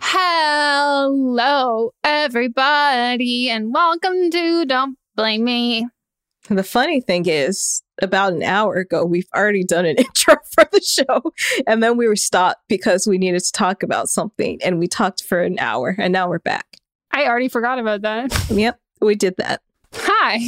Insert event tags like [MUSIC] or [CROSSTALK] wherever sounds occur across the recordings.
Hello, everybody, and welcome to Don't Blame Me. The funny thing is, about an hour ago, we've already done an [LAUGHS] intro for the show. And then we were stopped because we needed to talk about something. And we talked for an hour, and now we're back. I already forgot about that. Yep, we did that. Hi.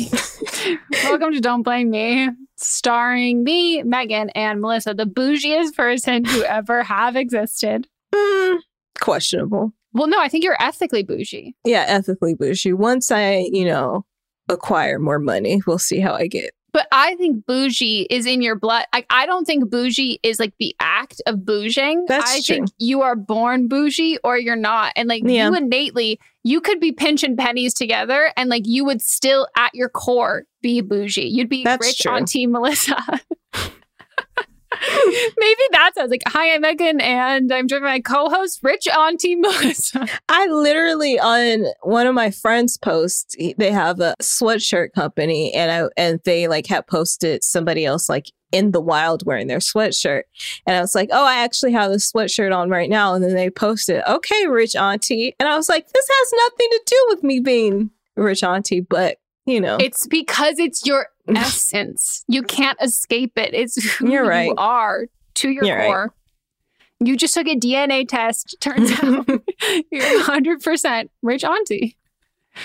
welcome to Don't Blame Me, starring me, Meghan, and Melisa, the bougiest person who ever have existed. Mm, questionable. Well, no, I think you're ethically bougie. Yeah, ethically bougie. Once I, you know, acquire more money, we'll see how I get. But I think bougie is in your blood. Like I don't think bougie is like the act of bouging. That's I true. think you are born bougie or you're not. And like Yeah. you innately, you could be pinching pennies together and like you would still at your core be bougie. You'd be That's rich true. on Team Melisa. [LAUGHS] Maybe that's I was like, hi, I'm Meghan, and I'm joined by my co-host, Rich on Team Melisa. [LAUGHS] I literally on one of my friends' posts, they have a sweatshirt company, and I and they like had posted somebody else like in the wild wearing their sweatshirt, and I was like, oh, I actually have this sweatshirt on right now, and then they posted, okay, rich auntie, and I was like, this has nothing to do with me being rich auntie, but you know, It's because it's your [LAUGHS] essence. You can't escape it. It's [LAUGHS] who You're right. you are to your You're right. core. You just took a DNA test. [LAUGHS] Turns out you're 100% rich auntie.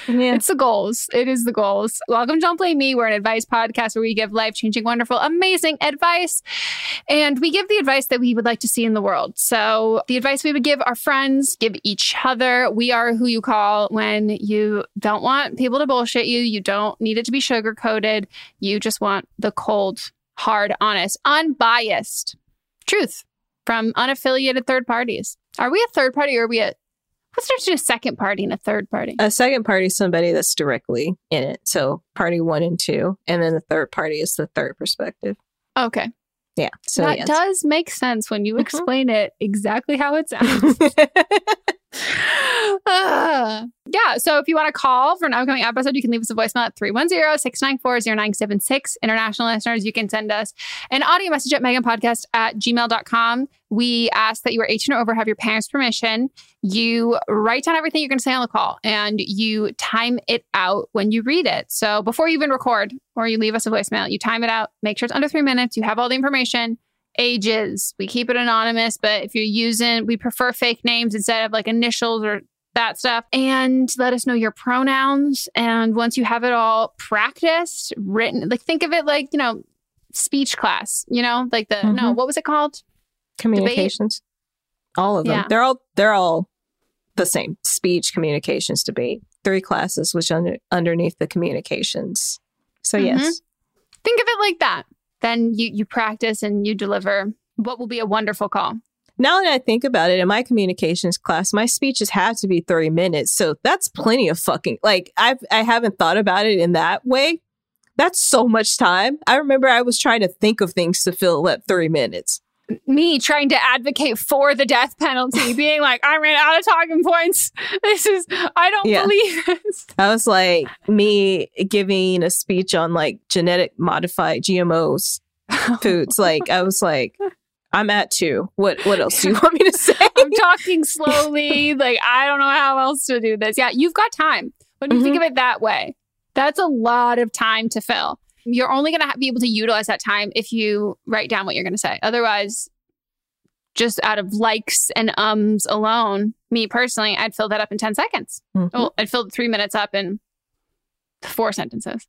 Yeah. It's the goals. It is the goals. Welcome Don't Blame Me. We're an advice podcast where we give life changing, wonderful, amazing advice. And we give the advice that we would like to see in the world. So, the advice we would give our friends, give each other. We are who you call when you don't want people to bullshit you. You don't need it to be sugar coated. You just want the cold, hard, honest, unbiased truth from unaffiliated third parties. Are we a third party or are we a what's there to a second party and a third party? A second party is somebody that's directly in it. So party one and two. And then the third party is the third perspective. Okay. Yeah. So that yes. does make sense when you Mhm. explain it exactly how it sounds. [LAUGHS] Ah. yeah. So if you want to call for an upcoming episode, you can leave us a voicemail at 310-694-0976. International listeners, you can send us an audio message at meghanpodcast at gmail.com. We ask that you are 18 or over, have your parents' permission. You write down everything you're going to say on the call and you time it out when you read it. So before you even record or you leave us a voicemail, you time it out, make sure it's under three minutes. You have all the information ages. We keep it anonymous, but if you're using, we prefer fake names instead of like initials or that stuff. And let us know your pronouns. And once you have it all practiced, written, like think of it like, you know, speech class, you know, like the, no, Mhm. what was it called? communications. All of them. Yeah. They're all they're all the same. Speech, communications, debate. Three classes which under underneath the communications. So Mhm. yes. Think of it like that. Then you, you practice and you deliver what will be a wonderful call. Now that I think about it, in my communications class, my speeches have to be 30 minutes. So that's plenty of fucking like I've I haven't thought about it in that way. That's so much time. I remember I was trying to think of things to fill that 30 minutes. Me trying to advocate for the death penalty, [LAUGHS] being like, I ran out of talking points. This is, I don't Yeah. believe this. [LAUGHS] I was like me giving a speech on like genetic modified GMOs [LAUGHS] foods. Like I was like, I'm at two. What what else do you want me to say? I'm talking slowly. Like, I don't know how else to do this. Yeah, you've got time. When you think mm-hmm. of it that way, that's a lot of time to fill. You're only going to be able to utilize that time if you write down what you're going to say. Otherwise, just out of likes and ums alone, me personally, I'd fill that up in 10 seconds. Mhm. Well, I'd fill three minutes up in four sentences.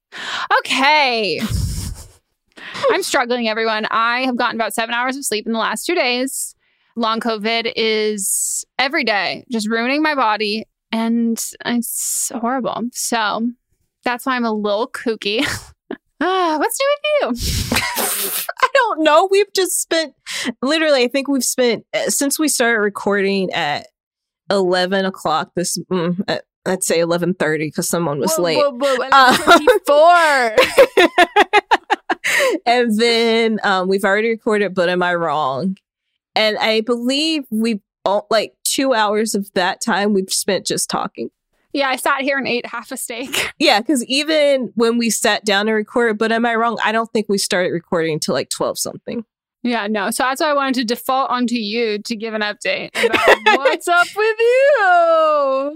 Okay. [LAUGHS] I'm struggling, everyone. I have gotten about seven hours of sleep in the last two days. Long COVID is every day just ruining my body, and it's horrible. So that's why I'm a little kooky. [LAUGHS] Ah, what's new with you? [LAUGHS] I don't know. We've just spent literally. I think we've spent uh, since we started recording at eleven o'clock. This mm, uh, I'd say eleven thirty because someone was Whoa, late. whoa, whoa, 24. [LAUGHS] and then um, we've already recorded. But am I wrong? And I believe we've all, like two hours of that time we've spent just talking. Yeah, I sat here and ate half a steak. [LAUGHS] Yeah, because even when we sat down to record, but am I wrong? I don't think we started recording until like twelve something. Yeah, no. So that's why I wanted to default onto you to give an update [LAUGHS] about what's up with you.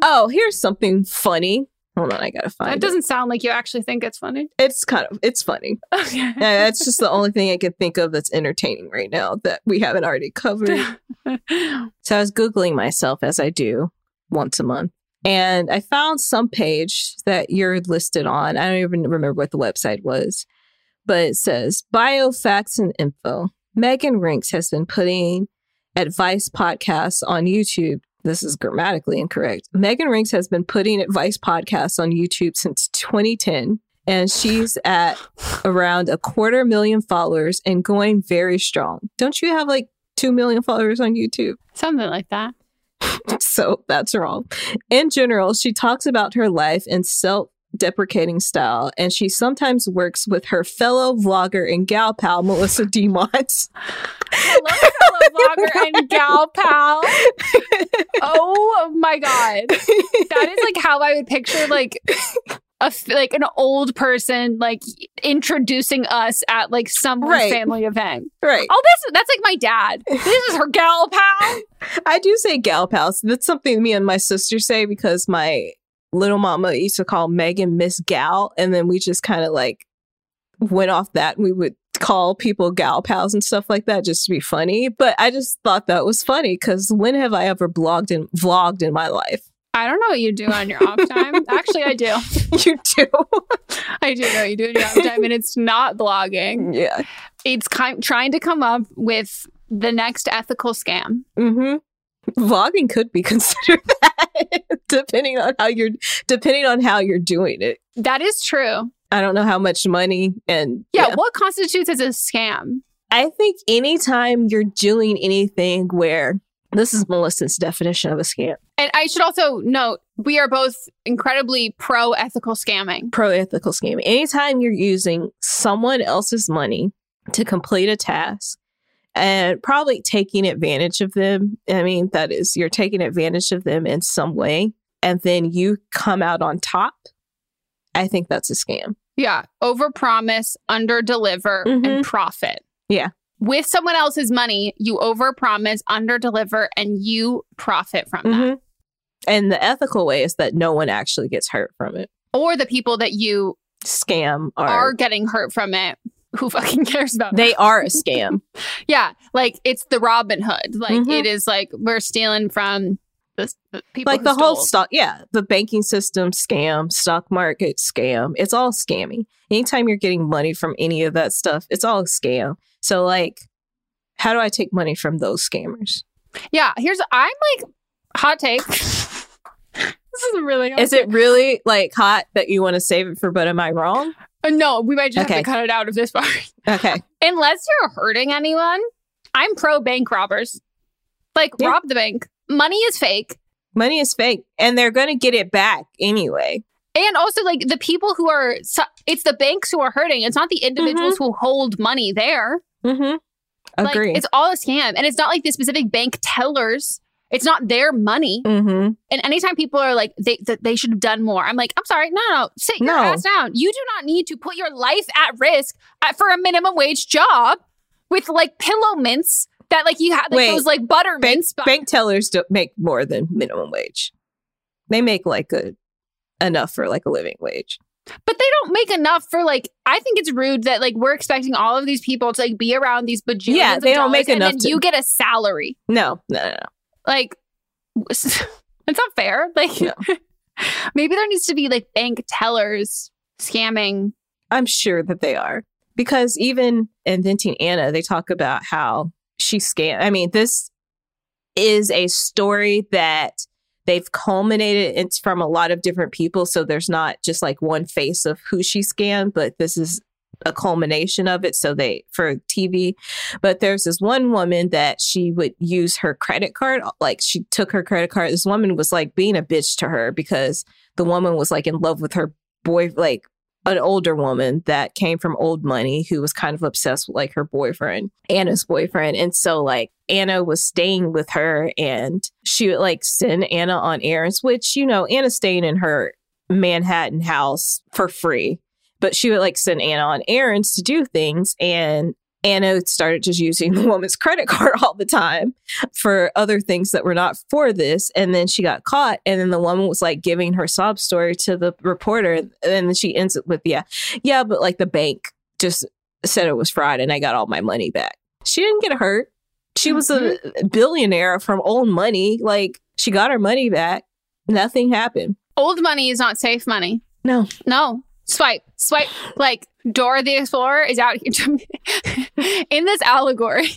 Oh, here's something funny. Hold on, I gotta find That it. doesn't sound like you actually think it's funny. It's kind of it's funny. [LAUGHS] Okay. Yeah, that's just the only thing I can think of that's entertaining right now that we haven't already covered. so I was googling myself as I do once a month, and I found some page that you're listed on. I don't even remember what the website was, but it says biofacts and info. Meghan Rienks has been putting advice podcasts on YouTube. This is grammatically incorrect. Meghan Rienks has been putting advice podcasts on YouTube since 2010, and she's at around a quarter million followers and going very strong. Don't you have like 2 million followers on YouTube? Something like that. [LAUGHS] So that's wrong. In general, she talks about her life in self deprecating style, and she sometimes works with her fellow vlogger and gal pal, Melissa DeMont. I love fellow vlogger [LAUGHS] and gal pal. [LAUGHS] Oh my god, that is like how I would picture like a like an old person like introducing us at like some Right. family event. right. Oh, this that's like my dad. [LAUGHS] This is her gal pal. I do say gal pals. That's something me and my sister say because my little mama used to call Megan Miss Gal, and then we just kind of like went off that. We would call people gal pals and stuff like that just to be funny. But I just thought that was funny because when have I ever blogged and vlogged in my life? I don't know what you do on your off time. [LAUGHS] Actually, I do. [LAUGHS] you do. [LAUGHS] I do know what you do on your off time, and it's not blogging. Yeah. It's kind trying to come up with the next ethical scam. Mm-hmm. Vlogging could be considered that, depending on how you're depending on how you're doing it. That is true. I don't know how much money and Yeah, what constitutes as a scam? I think anytime you're doing anything where this is Melisa's definition of a scam. And I should also note we are both incredibly pro ethical scamming. Pro ethical scamming. Anytime you're using someone else's money to complete a task and probably taking advantage of them. I mean, that is, you're taking advantage of them in some way, and then you come out on top. I think that's a scam. Yeah. Over promise, under deliver, Mhm. and profit. Yeah. With someone else's money, you over promise, under deliver, and you profit from that. And the ethical way is that no one actually gets hurt from it. Or the people that you Scam or are getting hurt from it. Who fucking [LAUGHS] cares about they are a [LAUGHS] scam. Yeah. Like it's the Robin Hood. Like Mhm. it is like we're stealing from the, the people. like the whole stock yeah the banking system scam stock market scam it's all scammy anytime you're getting money from any of that stuff it's all a scam so like how do i take money from those scammers Yeah. Here's I'm like hot take. [LAUGHS] [LAUGHS] this is really is it really like hot that you want to save it for but am i wrong Uh, no, we might just have to cut it out of this part. okay [LAUGHS] Unless you're hurting anyone, I'm pro bank robbers. Like Yeah. rob the bank. Money is fake. money is fake and they're gonna get it back anyway And also like the people who are su- it's the banks who are hurting. It's not the individuals who hold money there. mm-hmm Like agree it's all a scam. And it's not like the specific bank tellers. It's not their money. mm-hmm And anytime people are like they that they should have done more, I'm like, I'm sorry, no, no, no, sit your No. ass down. You do not need to put your life at risk at, for a minimum wage job with like pillow mints that like you have like Wait. those like butter bank, mints. but- bank tellers don't make more than minimum wage they make like a enough for like a living wage but they don't make enough for like. I think it's rude that like we're expecting all of these people to like be around these bajillions. Yeah, they don't make and enough then to- you get a salary. no no no, no. Like [LAUGHS] it's not fair. Like No. [LAUGHS] maybe there needs to be like bank tellers scamming. I'm sure that they are. Because even inventing Anna, they talk about how she scammed. I mean, this is a story that they've culminated it's from a lot of different people. So there's not just like one face of who she scammed, but this is a culmination of it. So they for TV. But there's this one woman that she would use her credit card. Like she took her credit card. This woman was like being a bitch to her because the woman was like in love with her boy, like an older woman that came from old money who was kind of obsessed with like her boyfriend, Anna's boyfriend. And so like Anna was staying with her and she would like send Anna on errands, which, you know, Anna's staying in her Manhattan house for free. But she would like send Anna on errands to do things. And Anna started just using [LAUGHS] the woman's credit card all the time for other things that were not for this. And then she got caught. And then the woman was like giving her sob story to the reporter. And then she ends it with, yeah, yeah, but like the bank just said it was fraud and I got all my money back. She didn't get hurt. She was a mm-hmm. billionaire from old money. Like she got her money back. Nothing happened. Old money is not safe money. No. No. Swipe, swipe. Like Dora the Explorer is out here. [LAUGHS] In this allegory,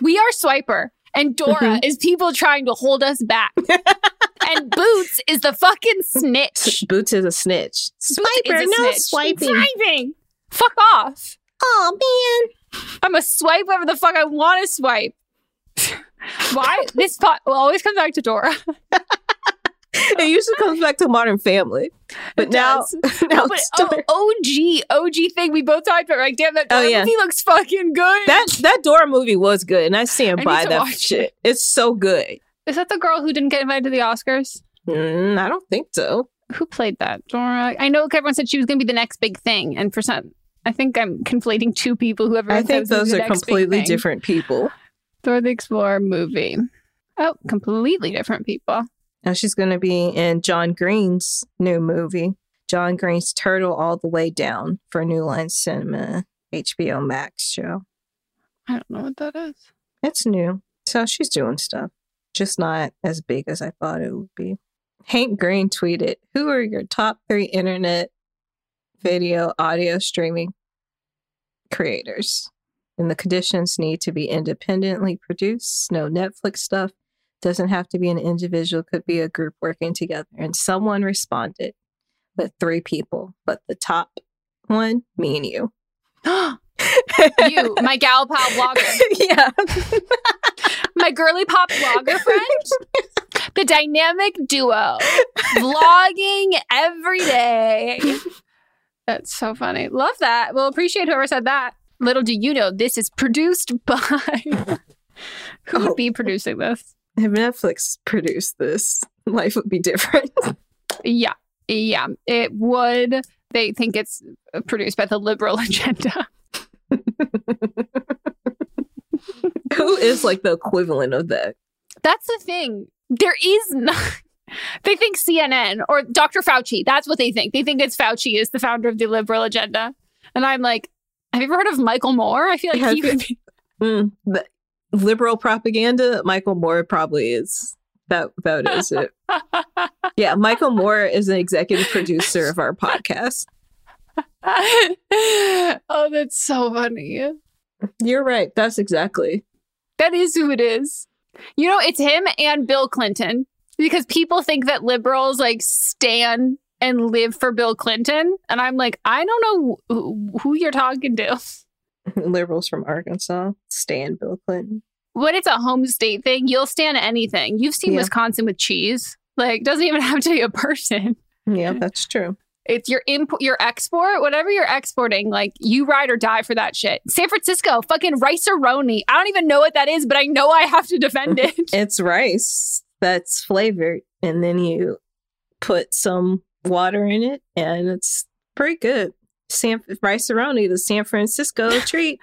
we are Swiper, and Dora Mhm. is people trying to hold us back. [LAUGHS] and Boots is the fucking snitch. [LAUGHS] Boots is a snitch. Swiper, is a no snitch. swiping. Swiping. Fuck off. Oh man. I'm a swipe whatever the fuck I want to swipe. Why this pot will always come back to Dora. [LAUGHS] It usually comes back to Modern Family, but It now, [LAUGHS] now but it's oh, OG, OG thing we both talked about. Like, damn, that Oh, yeah. movie looks fucking good. that that Dora movie was good, and I stand I by that shit. It's so good. is that the girl who didn't get invited to the Oscars? Mm, I don't think so. Who played that? Dora. I know everyone said she was going to be the next big thing, and for some, I think I'm conflating two people who everyone I think those are completely different people. Dora the Explorer movie. Oh, completely different people. Now she's going to be in John Green's new movie, John Green's Turtle All the Way Down for New Line Cinema HBO Max show. I don't know what that is. It's new. So she's doing stuff, just not as big as I thought it would be. Hank Green tweeted, Who are your top three internet video audio streaming creators? And the conditions need to be independently produced, no Netflix stuff. Doesn't have to be an individual, could be a group working together. And someone responded but three people, but the top one, me and you. you, my gal pal blogger. [LAUGHS] yeah. my girly pop blogger friend. The dynamic duo. Vlogging every day. That's so funny. Love that. We'll appreciate whoever said that. Little do you know, this is produced by. [LAUGHS] Who would Oh. be producing this? If Netflix produced this, [LAUGHS] life would be different. [LAUGHS] Yeah. Yeah. It would. They think it's produced by the liberal [LAUGHS] agenda. Who is like the equivalent of that? That's the thing. There is not. They think CNN or Dr. Fauci. That's what they think. They think it's Fauci is the founder of the liberal agenda. And I'm like, have you ever heard of Michael Moore? I feel like Have he you- would be. Mm, liberal propaganda. Michael Moore probably is that. That is it. [LAUGHS] Yeah, Michael Moore is an executive producer of our podcast. [LAUGHS] oh, that's so funny. You're right. That's exactly. That is who it is. You know, it's him and Bill Clinton because people think that liberals like stand and live for Bill Clinton. And I'm like, I don't know who, who you're talking to. [LAUGHS] Liberals from Arkansas stand Bill Clinton. when it's a home state thing, you'll stand anything. You've seen Yeah. Wisconsin with cheese. Like, doesn't even [LAUGHS] have to be a person. Yeah, that's true. It's your import, your export, whatever you're exporting. Like, you ride or die for that shit. San Francisco, fucking rice roni. I don't even know what that is, but I know I have to defend [LAUGHS] it. It's rice that's flavored, and then you put some water in it, and it's pretty good. San Rice-A-Roni, the San Francisco [LAUGHS] treat.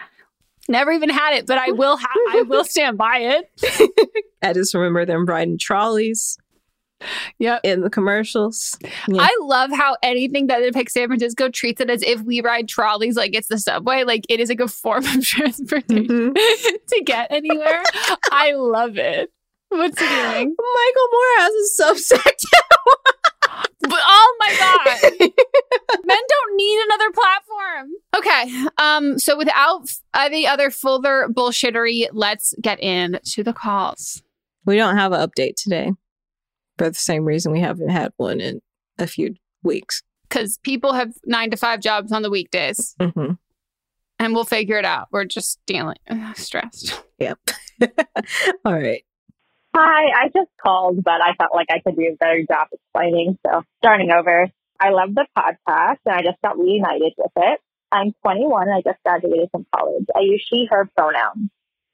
Never even had it, but I will. Ha- I will stand by it. [LAUGHS] I just remember them riding trolleys Yep. in the commercials. Yeah. I love how anything that depicts San Francisco treats it as if we ride trolleys like it's the subway. Like it is like a form of [LAUGHS] transportation mm-hmm. to get anywhere. I love it. What's he doing? Michael Moore has a Substack. But oh my god, [LAUGHS] men don't need another platform. Okay, um, so without f- any other further bullshittery, let's get into the calls. we don't have an update today for the same reason we haven't had one in a few weeks. Because people have nine to five jobs on the weekdays, hmm and we'll figure it out. We're just dealing [SIGHS] stressed. Yep. [LAUGHS] All right. Hi, I just called, but I felt like I could do a better job explaining. So, starting over, I love the podcast and I just got reunited with it. I'm 21 and I just graduated from college. I use she, her pronouns.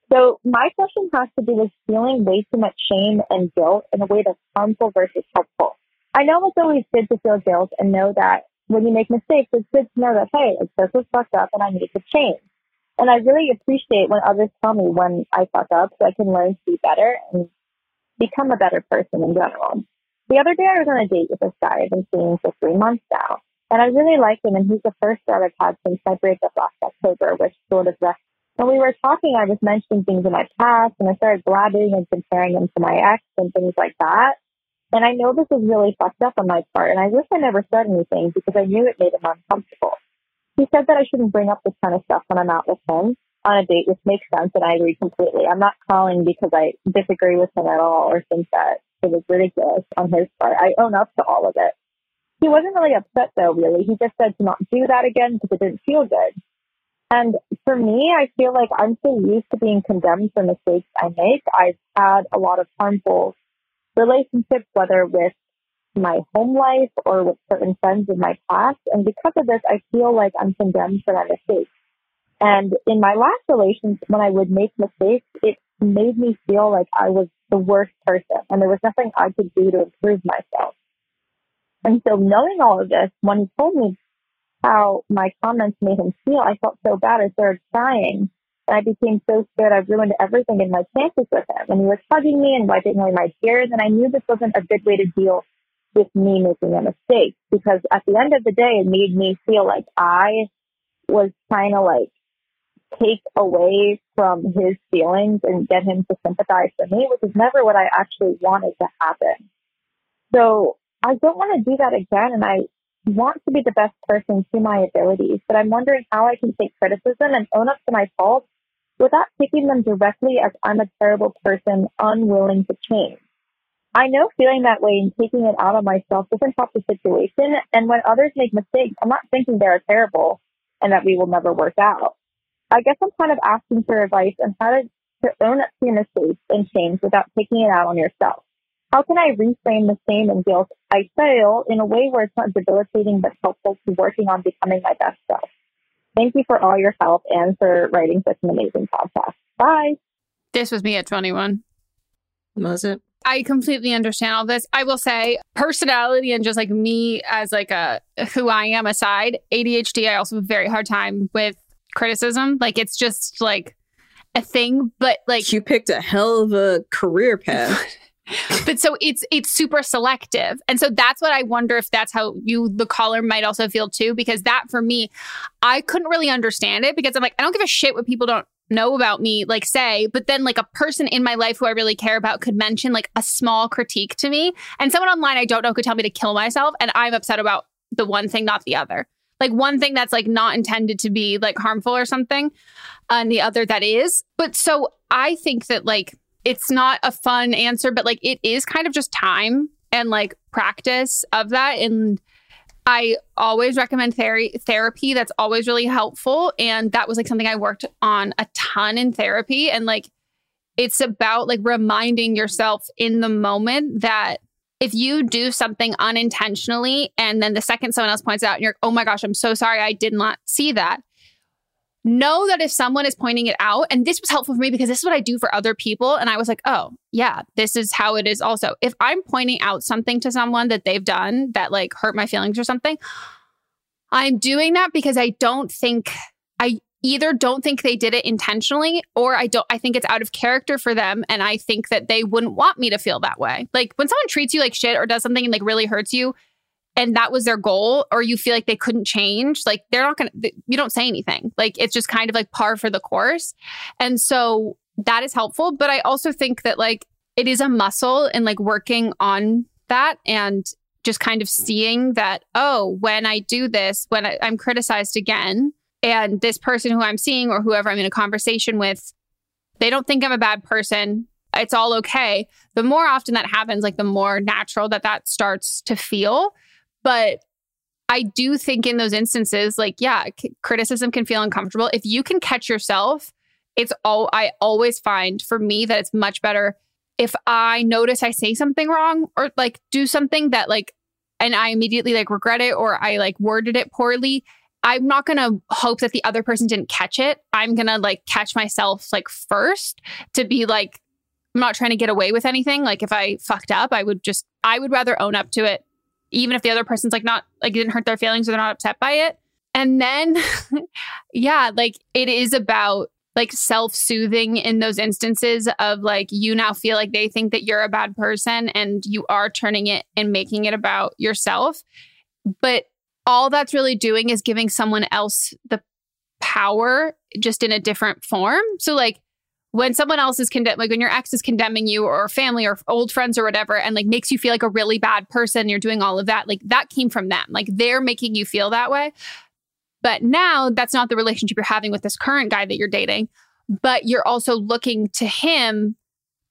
So, my question has to do with feeling way too much shame and guilt in a way that's harmful versus helpful. I know it's always good to feel guilt and know that when you make mistakes, it's good to know that, hey, this was fucked up and I need to change. And I really appreciate when others tell me when I fuck up so I can learn to be better and become a better person in general. The other day I was on a date with this guy I've been seeing for three months now. And I really like him and he's the first guy I've had since my breakup last October, which sort of left. When we were talking, I was mentioning things in my past and I started blabbing and comparing him to my ex and things like that. And I know this is really fucked up on my part and I wish I never said anything because I knew it made him uncomfortable. He said that I shouldn't bring up this kind of stuff when I'm out with him on a date, which makes sense, and I agree completely. I'm not calling because I disagree with him at all or think that it was ridiculous on his part. I own up to all of it. He wasn't really upset though, really. He just said to not do that again because it didn't feel good. And for me, I feel like I'm so used to being condemned for mistakes I make. I've had a lot of harmful relationships, whether with my home life or with certain friends in my past. And because of this, I feel like I'm condemned for my mistakes. And in my last relations, when I would make mistakes, it made me feel like I was the worst person and there was nothing I could do to improve myself. And so knowing all of this, when he told me how my comments made him feel, I felt so bad. I started crying and I became so scared I ruined everything in my chances with him. And he was hugging me and wiping away my tears. And I knew this wasn't a good way to deal with me making a mistake because at the end of the day, it made me feel like I was trying to like take away from his feelings and get him to sympathize for me, which is never what I actually wanted to happen. So I don't want to do that again. And I want to be the best person to my abilities, but I'm wondering how I can take criticism and own up to my faults without taking them directly as I'm a terrible person unwilling to change. I know feeling that way and taking it out on myself doesn't help the situation. And when others make mistakes, I'm not thinking they're terrible and that we will never work out. I guess I'm kind of asking for advice on how to, to own up to your mistakes and change without taking it out on yourself. How can I reframe the shame and guilt I feel in a way where it's not debilitating but helpful to working on becoming my best self? Thank you for all your help and for writing such an amazing podcast. Bye. This was me at 21. Was it? I completely understand all this. I will say personality and just like me as like a who I am aside, ADHD, I also have a very hard time with criticism. Like it's just like a thing, but like you picked a hell of a career path. [LAUGHS] but so it's it's super selective and so that's what i wonder if that's how you the caller might also feel too because that for me i couldn't really understand it because i'm like i don't give a shit what people don't know about me like say but then like a person in my life who i really care about could mention like a small critique to me and someone online i don't know could tell me to kill myself and i'm upset about the one thing not the other like one thing that's like not intended to be like harmful or something and the other that is but so i think that like it's not a fun answer, but like it is kind of just time and like practice of that. And I always recommend ther- therapy. That's always really helpful. And that was like something I worked on a ton in therapy. And like it's about like reminding yourself in the moment that if you do something unintentionally and then the second someone else points out and you're, oh my gosh, I'm so sorry, I did not see that know that if someone is pointing it out, and this was helpful for me because this is what I do for other people. And I was like, oh, yeah, this is how it is also. If I'm pointing out something to someone that they've done that like hurt my feelings or something, I'm doing that because I don't think either don't think they did it intentionally or I don't I think it's out of character for them and I think that they wouldn't want me to feel that way. Like when someone treats you like shit or does something and like really hurts you, and that was their goal or you feel like they couldn't change like they're not gonna you don't say anything like it's just kind of like par for the course and so that is helpful but i also think that like it is a muscle and like working on that and just kind of seeing that oh when i do this when I, i'm criticized again and this person who i'm seeing or whoever i'm in a conversation with they don't think i'm a bad person it's all okay the more often that happens like the more natural that that starts to feel but I do think in those instances, like, yeah, c- criticism can feel uncomfortable. If you can catch yourself, it's all I always find for me that it's much better if I notice I say something wrong or like do something that like, and I immediately like regret it or I like worded it poorly. I'm not going to hope that the other person didn't catch it. I'm going to like catch myself like first to be like, I'm not trying to get away with anything. Like if I fucked up, I would just, I would rather own up to it even if the other person's like not like didn't hurt their feelings or they're not upset by it. And then [LAUGHS] yeah, like it is about like self-soothing in those instances of like you now feel like they think that you're a bad person and you are turning it and making it about yourself. But all that's really doing is giving someone else the power just in a different form. So like when someone else is condemned, like when your ex is condemning you or family or old friends or whatever, and like makes you feel like a really bad person, you're doing all of that, like that came from them. Like they're making you feel that way. But now that's not the relationship you're having with this current guy that you're dating, but you're also looking to him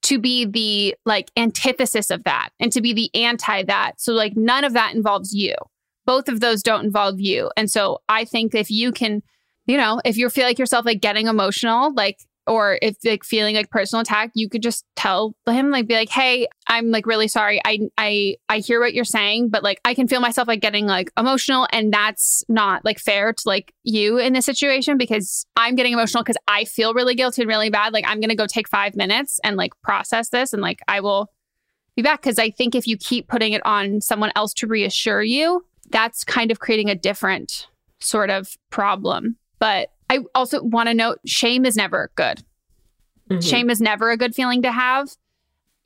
to be the like antithesis of that and to be the anti that. So, like, none of that involves you. Both of those don't involve you. And so, I think if you can, you know, if you feel like yourself like getting emotional, like or if like feeling like personal attack, you could just tell him like be like, "Hey, I'm like really sorry. I I I hear what you're saying, but like I can feel myself like getting like emotional and that's not like fair to like you in this situation because I'm getting emotional cuz I feel really guilty and really bad. Like I'm going to go take 5 minutes and like process this and like I will be back cuz I think if you keep putting it on someone else to reassure you, that's kind of creating a different sort of problem. But I also want to note shame is never good. Mm-hmm. Shame is never a good feeling to have.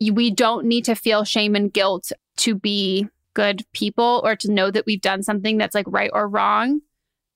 We don't need to feel shame and guilt to be good people or to know that we've done something that's like right or wrong.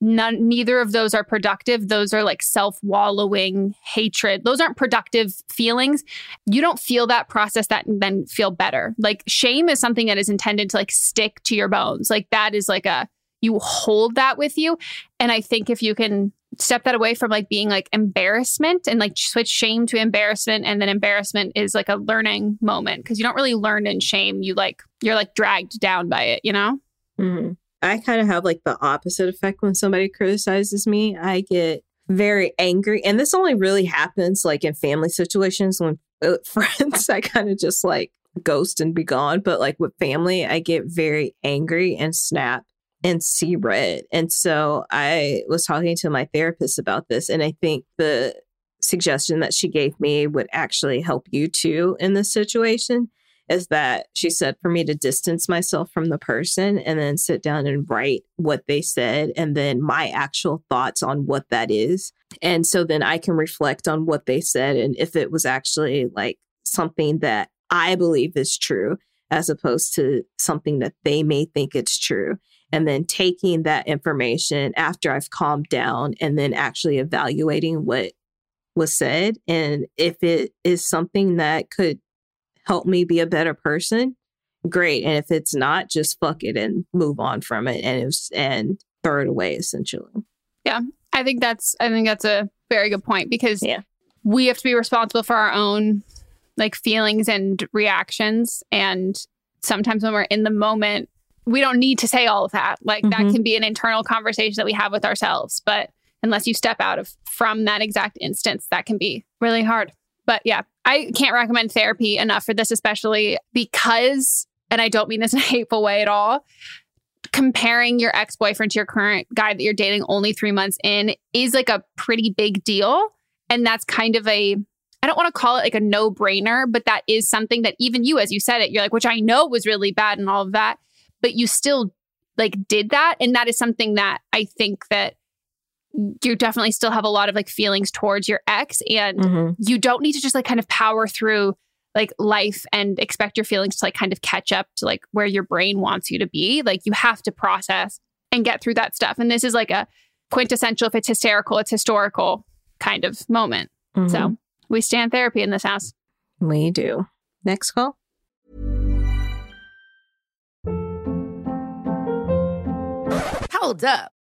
None neither of those are productive. Those are like self-wallowing hatred. Those aren't productive feelings. You don't feel that process that then feel better. Like shame is something that is intended to like stick to your bones. Like that is like a you hold that with you. And i think if you can step that away from like being like embarrassment and like switch shame to embarrassment and then embarrassment is like a learning moment because you don't really learn in shame. You like you're like dragged down by it you know? Mhm. I kind of have like the opposite effect when somebody criticizes me. I get very angry. And this only really happens like in family situations when uh, [LAUGHS] friends, I kind of just like ghost and be gone. But like with family, I get very angry and snap and see red. And so I was talking to my therapist about this. And I think the suggestion that she gave me would actually help you too in this situation is that she said for me to distance myself from the person and then sit down and write what they said and then my actual thoughts on what that is. And so then I can reflect on what they said and if it was actually like something that I believe is true as opposed to something that they may think it's true. And then taking that information after I've calmed down and then actually evaluating what was said. And if it is something that could help me be a better person, great. And if it's not, just fuck it and move on from it and it was, and throw it away essentially. Yeah. I think that's I think that's a very good point because Yeah. we have to be responsible for our own like feelings and reactions and sometimes when we're in the moment we don't need to say all of that. Like that Mhm. can be an internal conversation that we have with ourselves, but unless you step out of from that exact instance that can be really hard. But yeah, I can't recommend therapy enough for this especially because and I don't mean this in a hateful way at all comparing your ex boyfriend to your current guy that you're dating only three months in is like a pretty big deal. And that's kind of a, I don't want to call it like a no brainer, but that is something that even you, as you said it, you're like, which I know was really bad and all of that, but you still like did that. And that is something that I think that you definitely still have a lot of like feelings towards your ex and Mhm. you don't need to just like kind of power through like life and expect your feelings to like kind of catch up to like where your brain wants you to be. Like you have to process and get through that stuff. And this is like a quintessential, if it's hysterical, it's historical kind of moment. Mhm. So we stand therapy in this house. we do. Next call. Hold up.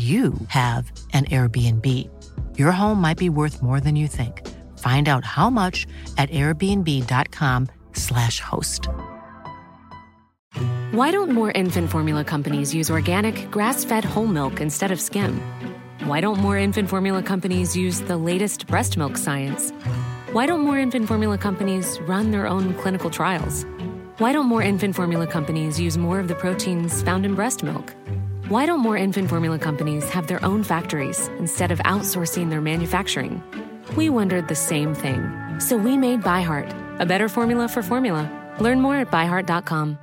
you have an Airbnb. Your home might be worth more than you think. Find out how much at airbnb.com/slash host. Why don't more infant formula companies use organic, grass fed whole milk instead of skim? Why don't more infant formula companies use the latest breast milk science? Why don't more infant formula companies run their own clinical trials? Why don't more infant formula companies use more of the proteins found in breast milk? Why don't more infant formula companies have their own factories instead of outsourcing their manufacturing? We wondered the same thing. So we made ByHeart, a better formula for formula. Learn more at byheart.com.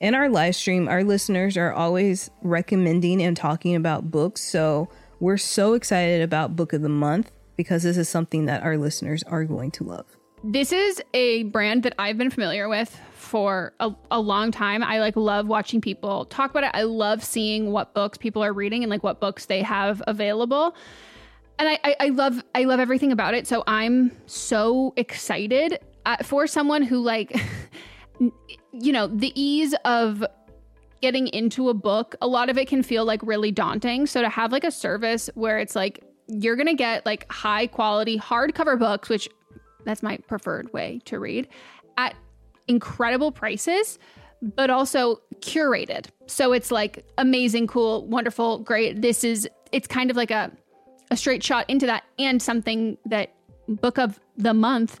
In our live stream, our listeners are always recommending and talking about books. So we're so excited about Book of the Month because this is something that our listeners are going to love. This is a brand that I've been familiar with for a, a, long time. I like love watching people talk about it. I love seeing what books people are reading and like what books they have available. And I, I, I love I love everything about it. So I'm so excited uh, for someone who like [LAUGHS] you know, the ease of getting into a book, a lot of it can feel like really daunting. So to have like a service where it's like you're to get like high quality hardcover books, which that's my preferred way to read, at incredible prices, but also curated. So it's like amazing, cool, wonderful, great. This is it's kind of like a a straight shot into that and something that book of the month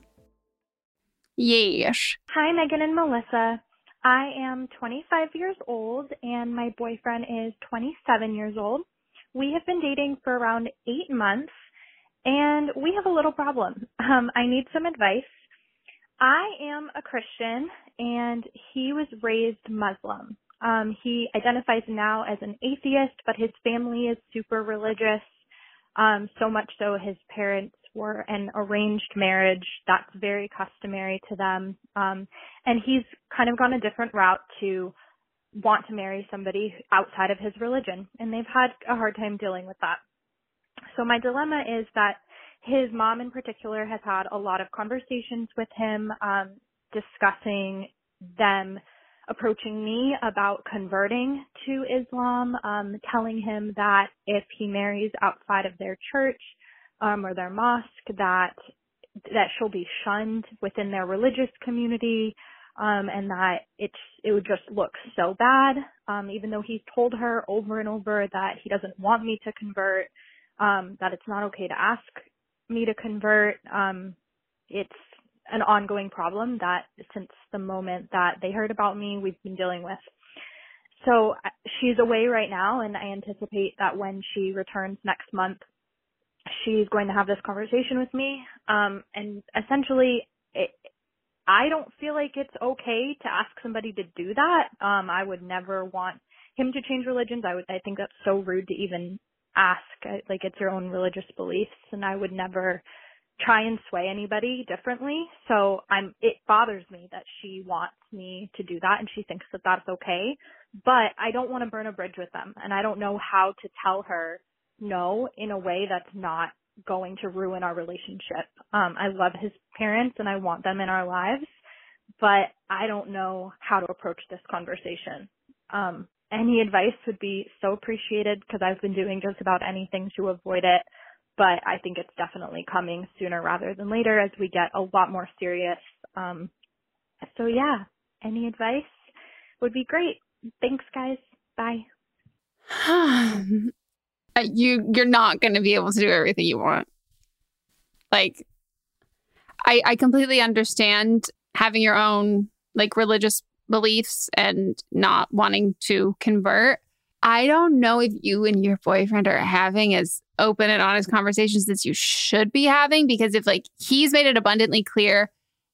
Yes. Hi, Meghan and Melisa. I am 25 years old and my boyfriend is 27 years old. We have been dating for around eight months and we have a little problem. [LAUGHS] Um, I need some advice. I am a Christian and he was raised Muslim. Um, he identifies now as an atheist, but his family is super religious. Um, so much so his parents were an arranged marriage. That's very customary to them. Um, and he's kind of gone a different route to want to marry somebody outside of his religion. And they've had a hard time dealing with that. So my dilemma is that his mom in particular has had a lot of conversations with him, um, discussing them approaching me about converting to Islam, um, telling him that if he marries outside of their church, um, or their mosque that that she'll be shunned within their religious community um, and that it's it would just look so bad um, even though he's told her over and over that he doesn't want me to convert um, that it's not okay to ask me to convert. Um, it's an ongoing problem that since the moment that they heard about me, we've been dealing with. So uh, she's away right now, and I anticipate that when she returns next month, she's going to have this conversation with me. Um, and essentially, it, I don't feel like it's okay to ask somebody to do that. Um, I would never want him to change religions. I would, I think that's so rude to even ask. Like it's your own religious beliefs, and I would never try and sway anybody differently. So I'm, it bothers me that she wants me to do that and she thinks that that's okay. But I don't want to burn a bridge with them, and I don't know how to tell her no in a way that's not going to ruin our relationship. Um, I love his parents and I want them in our lives, but I don't know how to approach this conversation. Um, any advice would be so appreciated because I've been doing just about anything to avoid it, but I think it's definitely coming sooner rather than later as we get a lot more serious. Um, so yeah, any advice would be great. Thanks guys. Bye. Uh, you you're not going to be able to do everything you want. Like I I completely understand having your own like religious beliefs and not wanting to convert. I don't know if you and your boyfriend are having as open and honest conversations as you should be having because if like he's made it abundantly clear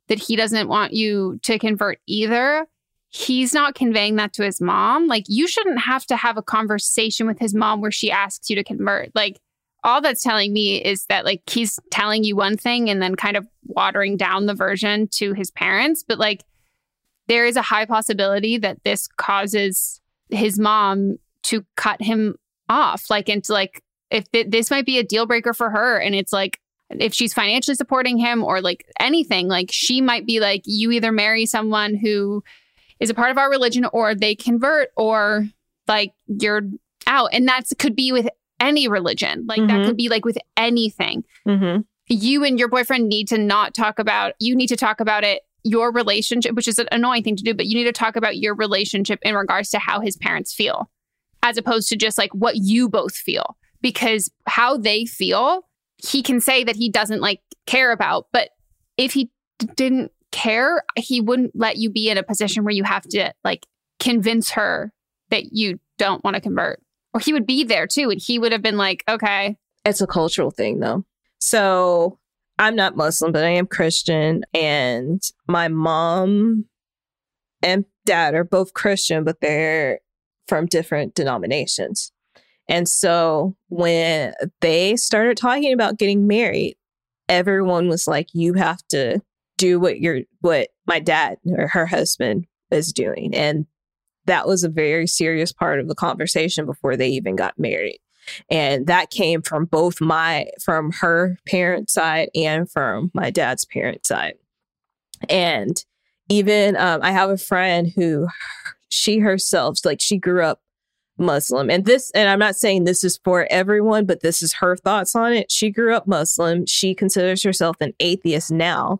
that he doesn't want you to convert either, he's not conveying that to his mom. Like, you shouldn't have to have a conversation with his mom where she asks you to convert. Like, all that's telling me is that, like, he's telling you one thing and then kind of watering down the version to his parents. But, like, there is a high possibility that this causes his mom to cut him off. Like, into like, if th- this might be a deal breaker for her. And it's like, if she's financially supporting him or like anything, like, she might be like, you either marry someone who, is a part of our religion or they convert or like you're out. And that could be with any religion. Like mm-hmm. that could be like with anything. Mm-hmm. You and your boyfriend need to not talk about, you need to talk about it, your relationship, which is an annoying thing to do, but you need to talk about your relationship in regards to how his parents feel, as opposed to just like what you both feel. Because how they feel, he can say that he doesn't like care about, but if he didn't care, he wouldn't let you be in a position where you have to like convince her that you don't want to convert. Or he would be there too. And he would have been like, okay. It's a cultural thing though. So I'm not Muslim, but I am Christian. And my mom and dad are both Christian, but they're from different denominations. And so when they started talking about getting married, everyone was like, you have to do what your what my dad or her husband is doing. And that was a very serious part of the conversation before they even got married. And that came from both my from her parent side and from my dad's parent side. And even um, i have a friend who she herself like she grew up muslim. And this and i'm not saying this is for everyone but this is her thoughts on it. She grew up muslim. She considers herself an atheist now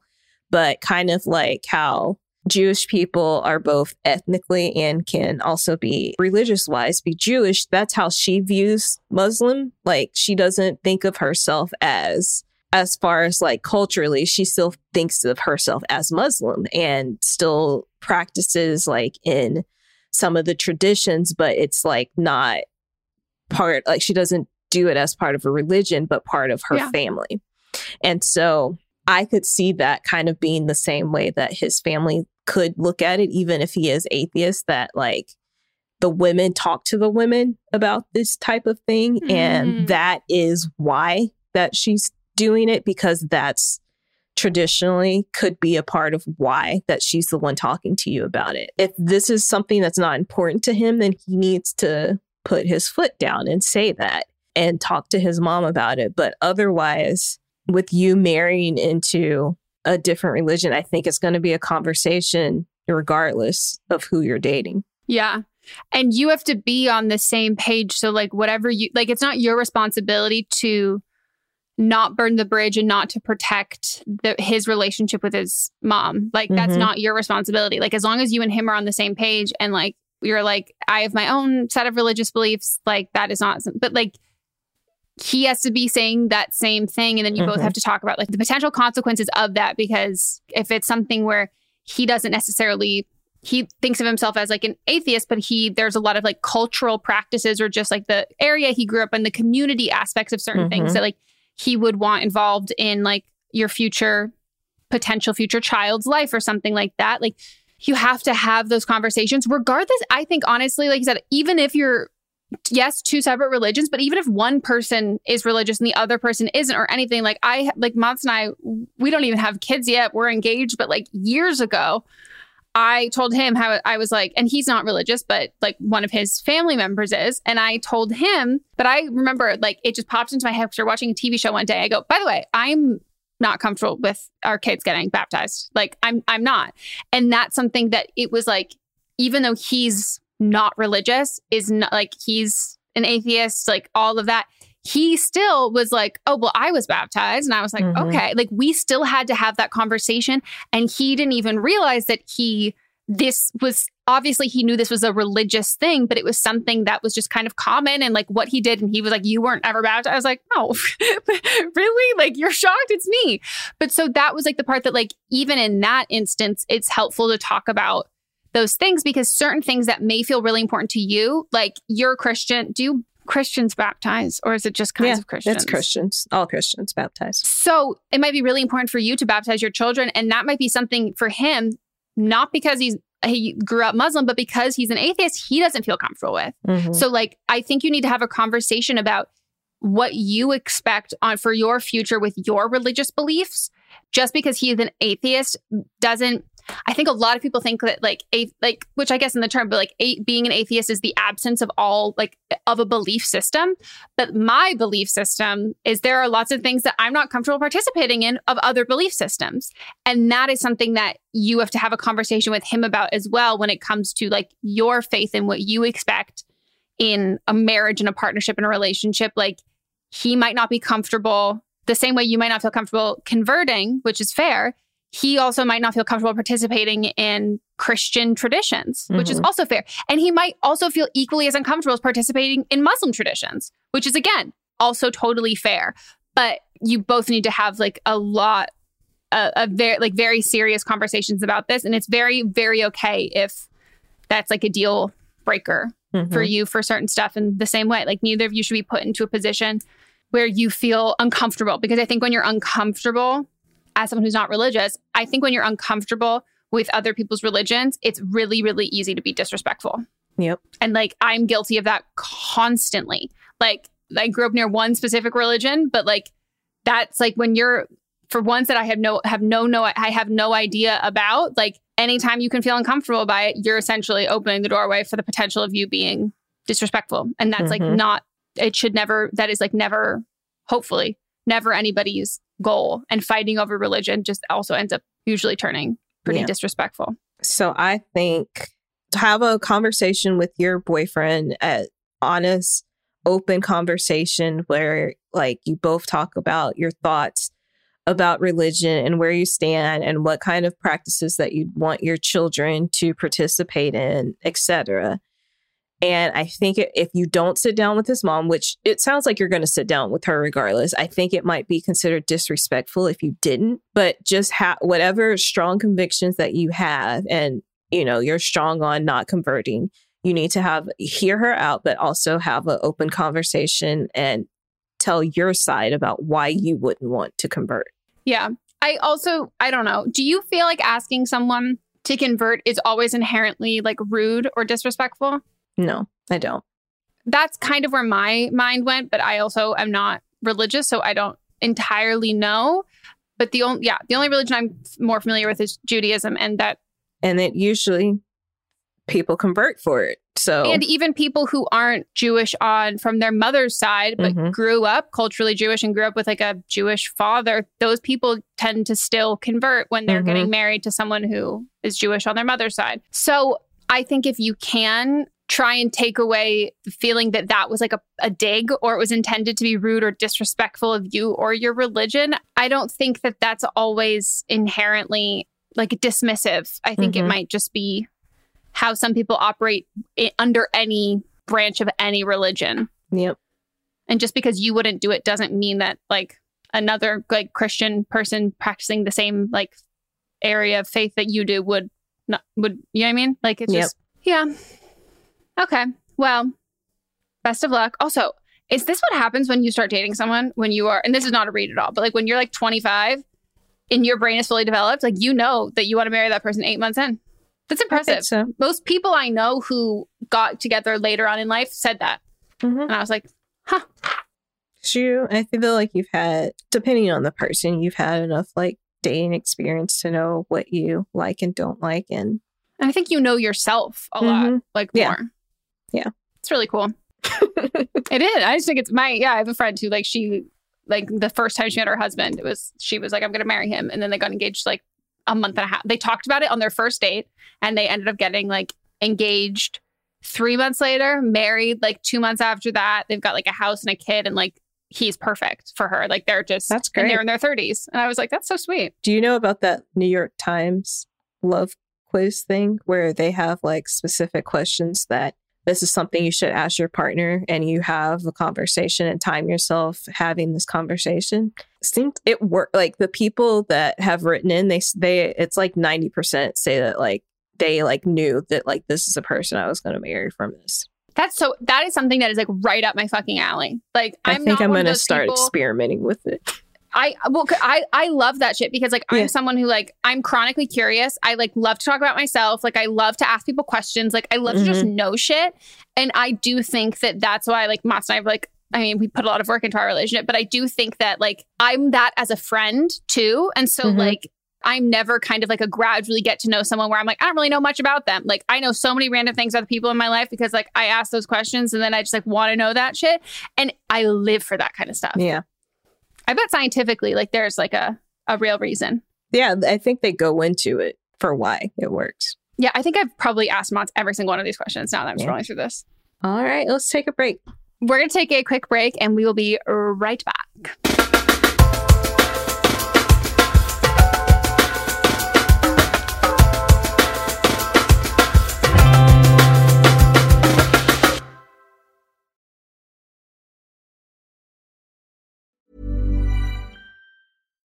but kind of like how Jewish people are both ethnically and can also be religious wise be Jewish. That's how she views Muslim. Like she doesn't think of herself as as far as like culturally, she still thinks of herself as Muslim and still practices like in some of the traditions, but it's like not part like she doesn't do it as part of a religion, but part of her yeah. family. And so I could see that kind of being the same way that his family could look at it, even if he is atheist, that like the women talk to the women about this type of thing. Mm. And that is why that she's doing it because that's traditionally could be a part of why that she's the one talking to you about it. If this is something that's not important to him, then he needs to put his foot down and say that and talk to his mom about it. But otherwise, with you marrying into a different religion, I think it's going to be a conversation regardless of who you're dating. Yeah. And you have to be on the same page. So, like, whatever you like, it's not your responsibility to not burn the bridge and not to protect the, his relationship with his mom. Like, that's mm-hmm. not your responsibility. Like, as long as you and him are on the same page and like, you're like, I have my own set of religious beliefs, like, that is not, but like, he has to be saying that same thing and then you both Mhm. have to talk about like the potential consequences of that because if it's something where he doesn't necessarily he thinks of himself as like an atheist but he there's a lot of like cultural practices or just like the area he grew up in the community aspects of certain things Mhm. that like he would want involved in like your future potential future child's life or something like that like you have to have those conversations regardless i think honestly like you said even if you're yes two separate religions but even if one person is religious and the other person isn't or anything like i like Mats and i we don't even have kids yet. We're engaged but like years ago i told him how i was like and he's not religious but like one of his family members is. And i told him but i remember like it just popped into my head we're watching a tv show one day. I go by the way i'm not comfortable with our kids getting baptized. Like i'm i'm not. And that's something that it was like even though he's not religious is not like he's an atheist like all of that. He still was like oh well i was baptized. And i was like Mhm. okay. Like we still had to have that conversation. And he didn't even realize that he this was obviously he knew this was a religious thing but it was something that was just kind of common and like what he did. And he was like you weren't ever baptized? I was like no. [LAUGHS] Really? Like you're shocked? It's me. But so that was like the part that like even in that instance it's helpful to talk about those things because certain things that may feel really important to you like you're a christian do christians baptize or is it just kinds yeah, of christians It's Christians, all Christians baptize. so it might be really important for you to baptize your children, and that might be something for him, not because he's he grew up Muslim, but because he's an atheist, he doesn't feel comfortable with. Mhm. So like I think you need to have a conversation about what you expect on for your future with your religious beliefs. Just because he is an atheist doesn't I think a lot of people think that like a like which I guess in the term, but like a, being an atheist is the absence of all like of a belief system. But my belief system is there are lots of things that I'm not comfortable participating in of other belief systems. And that is something that you have to have a conversation with him about as well when it comes to like your faith and what you expect in a marriage and a partnership and a relationship. Like he might not be comfortable the same way you might not feel comfortable converting, which is fair. He also might not feel comfortable participating in Christian traditions, which is Mhm. also fair. And he might also feel equally as uncomfortable as participating in Muslim traditions, which is again also totally fair. But you both need to have like a lot a, a very like very serious conversations about this and it's very very okay if that's like a deal breaker for Mhm. you for certain stuff in the same way like neither of you should be put into a position where you feel uncomfortable because i think when you're uncomfortable as someone who's not religious i think when you're uncomfortable with other people's religions it's really really easy to be disrespectful Yep. and like i'm guilty of that constantly like i grew up near one specific religion but like that's like when you're for ones that i have no have no no i have no idea about like anytime you can feel uncomfortable by it you're essentially opening the doorway for the potential of you being disrespectful and that's like Mhm. not it should never that is like never hopefully never anybody's goal and fighting over religion just also ends up usually turning pretty Yeah. disrespectful So I think to have a conversation with your boyfriend, a honest, open conversation where like you both talk about your thoughts about religion and where you stand and what kind of practices that you want your children to participate in, etc. And I think if you don't sit down with his mom, which it sounds like you're going to sit down with her regardless, I think it might be considered disrespectful if you didn't. But just have whatever strong convictions that you have, and you know you're strong on not converting. You need to have hear her out, but also have an open conversation and tell your side about why you wouldn't want to convert. Yeah. I also, I don't know. Do you feel like asking someone to convert is always inherently like rude or disrespectful? No, I don't. That's kind of where my mind went, but I also am not religious, so I don't entirely know. But the only, yeah, the only religion I'm more familiar with is Judaism, and that, And it usually people convert for it. So and even people who aren't Jewish on from their mother's side, but Mhm. grew up culturally Jewish and grew up with like a Jewish father, those people tend to still convert when they're Mhm. getting married to someone who is Jewish on their mother's side. So I think if you can try and take away the feeling that that was like a, a dig or it was intended to be rude or disrespectful of you or your religion, I don't think that that's always inherently like dismissive. I think it Mhm. might just be how some people operate i- under any branch of any religion. Yep. And just because you wouldn't do it doesn't mean that like another like Christian person practicing the same like area of faith that you do would not would you know what I mean? Like it's Yep. just yeah. Okay. Well, best of luck. Also, is this what happens when you start dating someone when you are and this is not a read at all, but like when you're like 25 and your brain is fully developed, like you know that you want to marry that person 8 months in. That's impressive. so. Most people I know who got together later on in life said that. And I was like, huh. you i feel like you've had depending on the person you've had enough like dating experience to know what you like and don't like and And I think you know yourself a lot, Mhm. like Yeah. more. Yeah. It's really cool. [LAUGHS] it is. I just think it's my, yeah, I have a friend who, like, she, like, the first time she met her husband, it was, she was like, I'm going to marry him. And then they got engaged like a month and a half. They talked about it on their first date and they ended up getting like engaged three months later, married like two months after that. They've got like a house and a kid and like, he's perfect for her. Like, they're just, That's And they're in their 30s. And I was like, that's so sweet. do you know about that new york times love quiz thing where they have like specific questions that this is something you should ask your partner and you have a conversation and time yourself having this conversation. Seemed it worked like the people that have written in they they it's like 90% say that like they like knew that like this is a person i was going to marry from this. That's so, that is something that is like right up my fucking alley. Like, i I'm think not i'm going to start people- experimenting with it I well, I I love that shit because like I'm someone who like I'm chronically curious. I like love to talk about myself. Like I love to ask people questions. Like I love to just Mhm. know shit. And I do think that that's why like Moss and I have like. I mean, we put a lot of work into our relationship, but I do think that like I'm that as a friend too. And so Mhm. like I'm never kind of like a gradually get to know someone where I'm like, I don't really know much about them. Like I know so many random things about the people in my life because like I ask those questions and then I just like want to know that shit. And I live for that kind of stuff. yeah I bet scientifically, like there's like a a real reason. yeah i think they go into it for why it works Yeah, I think I've probably asked Mott's every single one of these questions now that I'm Yeah. scrolling through this. all right let's take a break We're gonna take a quick break and we will be right back.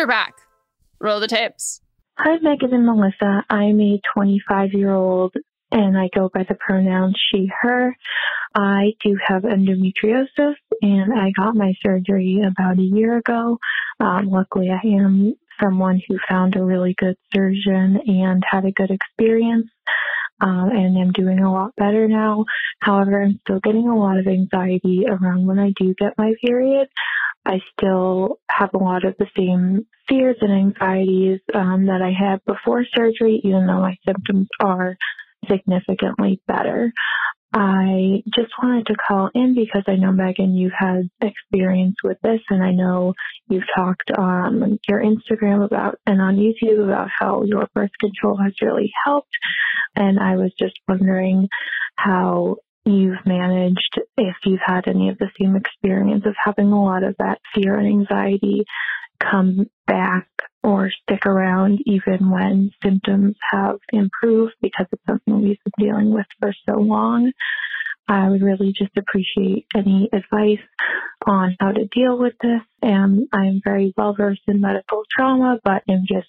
We're back. Roll the tapes. Hi, Meghan and Melisa. I'm a 25 year old and I go by the pronoun she, her. I do have endometriosis and I got my surgery about a year ago. Um, luckily, I am someone who found a really good surgeon and had a good experience. Um, and I'm doing a lot better now. However, I'm still getting a lot of anxiety around when I do get my period. I still have a lot of the same fears and anxieties um, that I had before surgery, even though my symptoms are significantly better. I just wanted to call in because I know, Meghan, you've had experience with this, and I know you've talked on your Instagram about and on YouTube about how your birth control has really helped. And I was just wondering how you've managed, if you've had any of the same experience of having a lot of that fear and anxiety come back or stick around even when symptoms have improved because it's something we've been dealing with for so long. I would really just appreciate any advice on how to deal with this. And I'm very well versed in medical trauma, but am just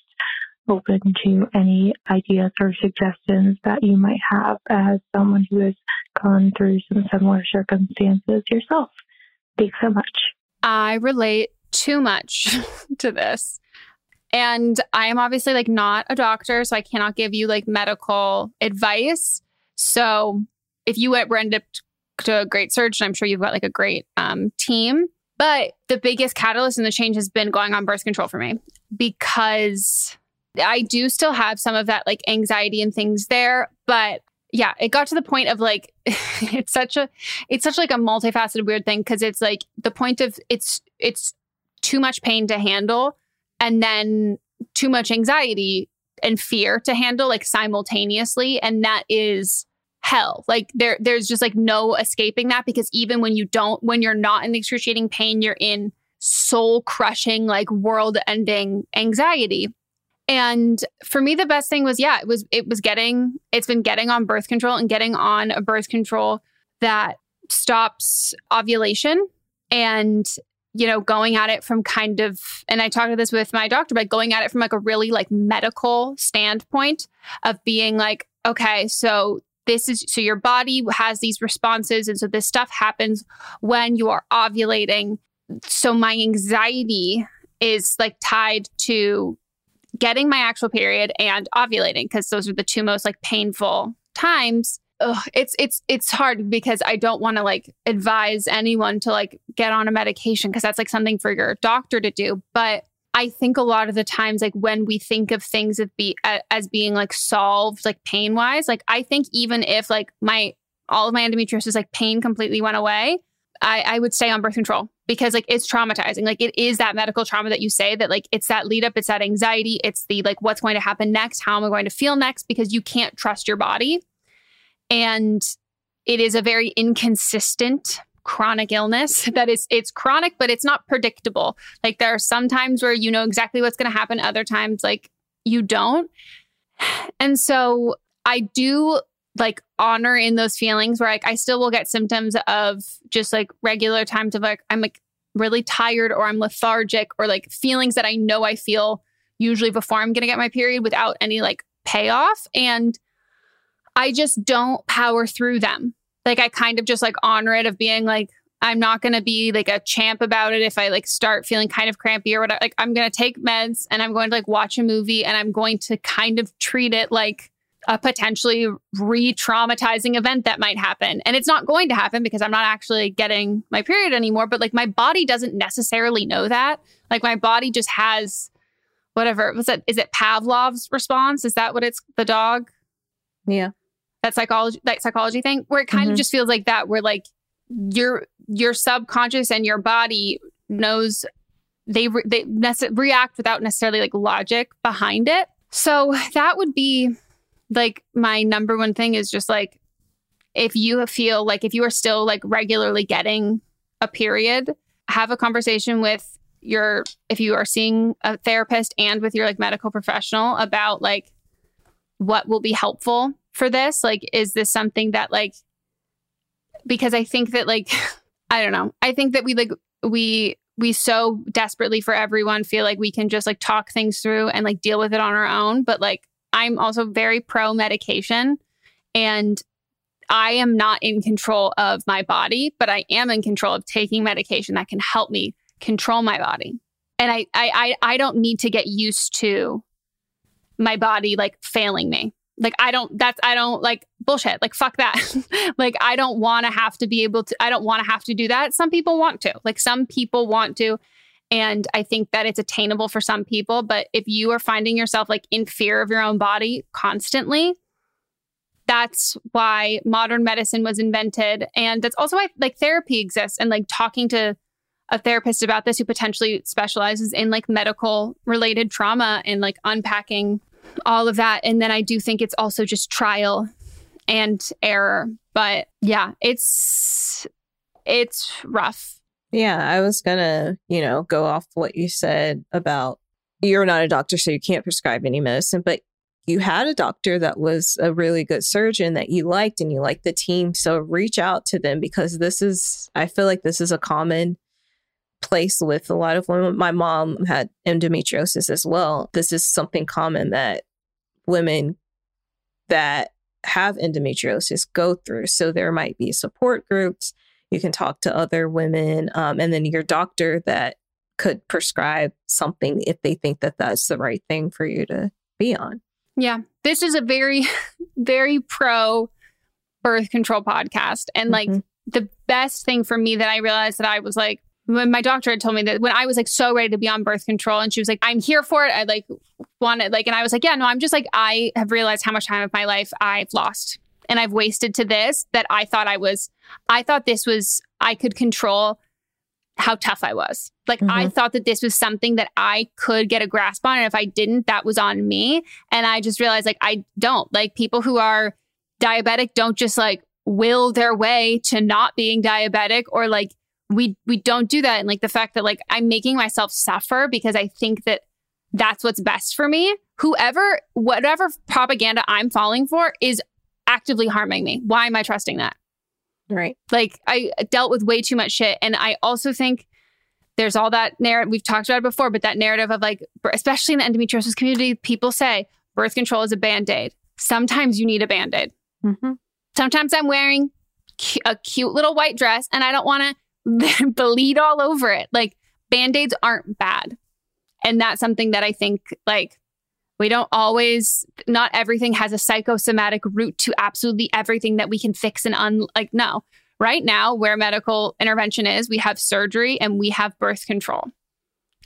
open to any ideas or suggestions that you might have as someone who has gone through some similar circumstances yourself. Thanks so much. I relate too much [LAUGHS] to this. And I am obviously like not a doctor, so I cannot give you like medical advice. So if you went end up to a great surgeon, I'm sure you've got like a great um, team. But the biggest catalyst in the change has been going on birth control for me because I do still have some of that like anxiety and things there. But yeah, it got to the point of like [LAUGHS] it's such a it's such like a multifaceted weird thing because it's like the point of it's it's too much pain to handle and then too much anxiety and fear to handle like simultaneously and that is hell like there there's just like no escaping that because even when you don't when you're not in excruciating pain you're in soul crushing like world ending anxiety and for me the best thing was yeah it was it was getting it's been getting on birth control and getting on a birth control that stops ovulation and you know, going at it from kind of, and I talked to this with my doctor, but going at it from like a really like medical standpoint of being like, okay, so this is, so your body has these responses. And so this stuff happens when you are ovulating. So my anxiety is like tied to getting my actual period and ovulating because those are the two most like painful times ugh, it's it's it's hard because I don't want to like advise anyone to like get on a medication because that's like something for your doctor to do. But I think a lot of the times, like when we think of things as be as being like solved, like pain wise, like I think even if like my all of my endometriosis like pain completely went away, I, I would stay on birth control because like it's traumatizing. Like it is that medical trauma that you say that like it's that lead up, it's that anxiety, it's the like what's going to happen next, how am I going to feel next because you can't trust your body. And it is a very inconsistent chronic illness [LAUGHS] that is it's chronic but it's not predictable like there are some times where you know exactly what's going to happen other times like you don't [SIGHS] and so i do like honor in those feelings where like i still will get symptoms of just like regular times of like i'm like really tired or i'm lethargic or like feelings that i know i feel usually before i'm going to get my period without any like payoff and i just don't power through them like I kind of just like honor it of being like, I'm not going to be like a champ about it if I like start feeling kind of crampy or whatever. Like I'm going to take meds and I'm going to like watch a movie and I'm going to kind of treat it like a potentially re-traumatizing event that might happen. And it's not going to happen because I'm not actually getting my period anymore, but like my body doesn't necessarily know that. Like my body just has whatever. Was it is it Pavlov's response? Is that what it's the dog? Yeah that psychology that psychology thing where it kind mm-hmm. of just feels like that where like your your subconscious and your body knows they re- they nece- react without necessarily like logic behind it so that would be like my number one thing is just like if you feel like if you are still like regularly getting a period have a conversation with your if you are seeing a therapist and with your like medical professional about like what will be helpful for this? Like, is this something that, like, because I think that, like, [LAUGHS] I don't know. I think that we, like, we, we so desperately for everyone feel like we can just like talk things through and like deal with it on our own. But like, I'm also very pro medication and I am not in control of my body, but I am in control of taking medication that can help me control my body. And I, I, I, I don't need to get used to my body like failing me. Like I don't that's I don't like bullshit. Like fuck that. [LAUGHS] like I don't want to have to be able to I don't want to have to do that. Some people want to. Like some people want to and I think that it's attainable for some people, but if you are finding yourself like in fear of your own body constantly, that's why modern medicine was invented and that's also why like therapy exists and like talking to a therapist about this who potentially specializes in like medical related trauma and like unpacking all of that. And then I do think it's also just trial and error. But yeah, it's it's rough. Yeah, I was gonna, you know, go off what you said about you're not a doctor, so you can't prescribe any medicine, but you had a doctor that was a really good surgeon that you liked and you liked the team. So reach out to them because this is, I feel like this is a common place with a lot of women. My mom had endometriosis as well. This is something common that women that have endometriosis go through. So there might be support groups. You can talk to other women, um, and then your doctor that could prescribe something if they think that that's the right thing for you to be on. Yeah, this is a very, [LAUGHS] very pro birth control podcast. And like mm-hmm. the best thing for me that I realized that I was like, when my doctor had told me that when I was like so ready to be on birth control and she was like, I'm here for it. I like wanted like, and I was like, yeah, no, I'm just like, I have realized how much time of my life I've lost and I've wasted to this that I thought I was, I thought this was, I could control how tough I was. Like mm-hmm. I thought that this was something that I could get a grasp on. And if I didn't, that was on me. And I just realized like, I don't like people who are diabetic don't just like will their way to not being diabetic or like we we don't do that and like the fact that like i'm making myself suffer because i think that that's what's best for me whoever whatever propaganda i'm falling for is actively harming me why am i trusting that right like i dealt with way too much shit and i also think there's all that narrative we've talked about it before but that narrative of like especially in the endometriosis community people say birth control is a band-aid sometimes you need a band-aid mm-hmm. sometimes i'm wearing a cute little white dress and i don't want to [LAUGHS] bleed all over it. Like band-aids aren't bad. And that's something that I think like we don't always not everything has a psychosomatic root to absolutely everything that we can fix and un like no. Right now where medical intervention is, we have surgery and we have birth control.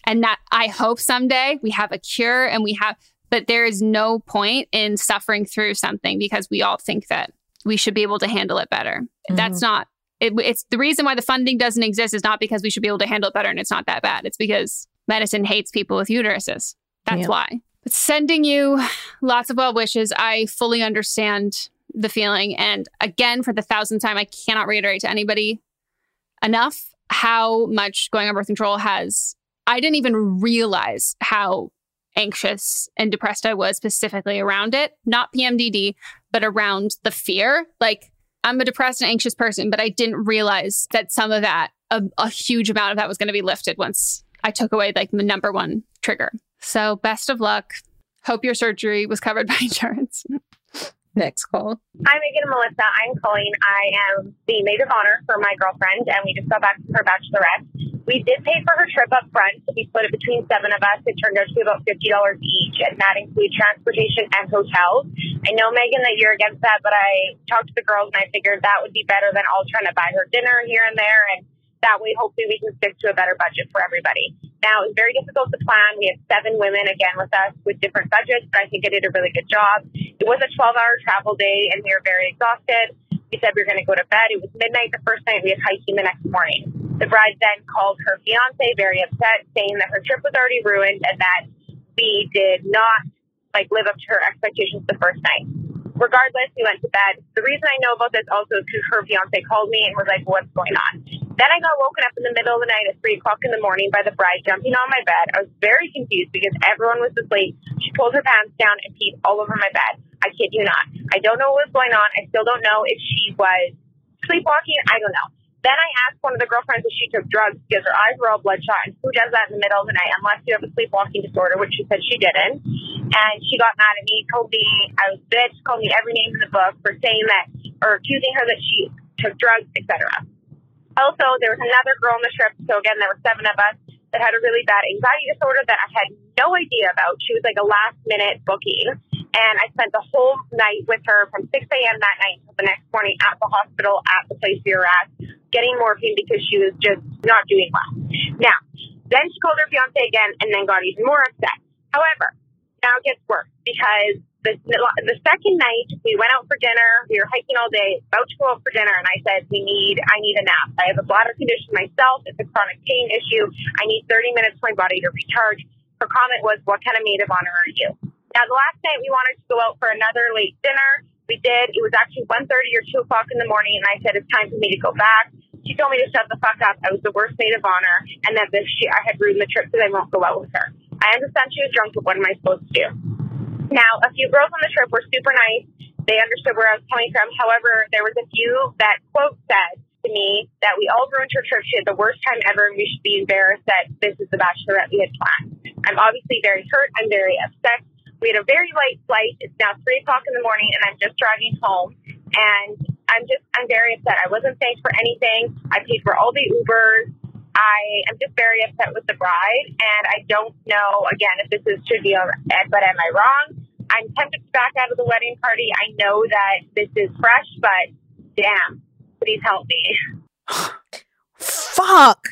And that I hope someday we have a cure and we have but there is no point in suffering through something because we all think that we should be able to handle it better. Mm-hmm. That's not it, it's the reason why the funding doesn't exist is not because we should be able to handle it better and it's not that bad. It's because medicine hates people with uteruses. That's yeah. why. Sending you lots of well wishes. I fully understand the feeling. And again, for the thousandth time, I cannot reiterate to anybody enough how much going on birth control has. I didn't even realize how anxious and depressed I was specifically around it, not PMDD, but around the fear. Like, I'm a depressed and anxious person, but I didn't realize that some of that, a, a huge amount of that was going to be lifted once I took away like the number one trigger. So, best of luck. Hope your surgery was covered [LAUGHS] by insurance. Next call. Hi, Meghan and Melisa. I'm Colleen. I am the maid of honor for my girlfriend, and we just got back from her bachelorette. We did pay for her trip up front. We split it between seven of us. It turned out to be about $50 each, and that includes transportation and hotels. I know, Meghan, that you're against that, but I talked to the girls, and I figured that would be better than all trying to buy her dinner here and there. And that way, hopefully, we can stick to a better budget for everybody. Now, it was very difficult to plan. We had seven women again with us with different budgets, but I think I did a really good job. It was a 12 hour travel day, and we were very exhausted. We said we were going to go to bed. It was midnight the first night. We had hiking the next morning. The bride then called her fiance, very upset, saying that her trip was already ruined and that we did not like live up to her expectations the first night. Regardless, we went to bed. The reason I know about this also is because her fiance called me and was like, "What's going on?" Then I got woken up in the middle of the night at three o'clock in the morning by the bride jumping on my bed. I was very confused because everyone was asleep. She pulled her pants down and peed all over my bed. I kid you not. I don't know what was going on. I still don't know if she was sleepwalking. I don't know. Then I asked one of the girlfriends if she took drugs because her eyes were all bloodshot. And who does that in the middle of the night unless you have a sleepwalking disorder, which she said she didn't. And she got mad at me, told me I was bitch, called me every name in the book for saying that or accusing her that she took drugs, etc. Also, there was another girl on the trip. So again, there were seven of us that had a really bad anxiety disorder that I had no idea about. She was like a last minute booking. And I spent the whole night with her from 6 a.m. that night until the next morning at the hospital at the place we were at, getting morphine because she was just not doing well. Now, then she called her fiance again and then got even more upset. However, now it gets worse because the, the second night we went out for dinner. We were hiking all day, about to go out for dinner, and I said, "We need, I need a nap. I have a bladder condition myself. It's a chronic pain issue. I need 30 minutes for my body to recharge." Her comment was, "What kind of maid of honor are you?" Now, the last night we wanted to go out for another late dinner. We did. It was actually 1.30 or 2 o'clock in the morning, and I said, it's time for me to go back. She told me to shut the fuck up. I was the worst maid of honor, and that this she, I had ruined the trip, so I won't go out with her. I understand she was drunk, but what am I supposed to do? Now, a few girls on the trip were super nice. They understood where I was coming from. However, there was a few that, quote, said to me that we all ruined her trip. She had the worst time ever, and we should be embarrassed that this is the bachelorette we had planned. I'm obviously very hurt. I'm very upset. We had a very light flight. It's now three o'clock in the morning, and I'm just driving home. And I'm just, I'm very upset. I wasn't thanked for anything. I paid for all the Ubers. I am just very upset with the bride, and I don't know again if this is should be on. But am I wrong? I'm tempted to back out of the wedding party. I know that this is fresh, but damn, please help me. Fuck.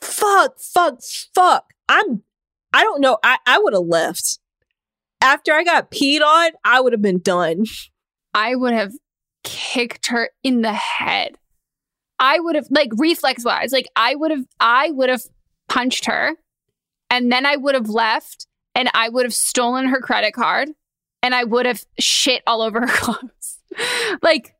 Fuck, fuck, fuck. I'm I don't know. I, I would have left. After I got peed on, I would have been done. I would have kicked her in the head. I would have like reflex wise, like I would have I would have punched her and then I would have left and I would have stolen her credit card and I would have shit all over her [LAUGHS] clothes. like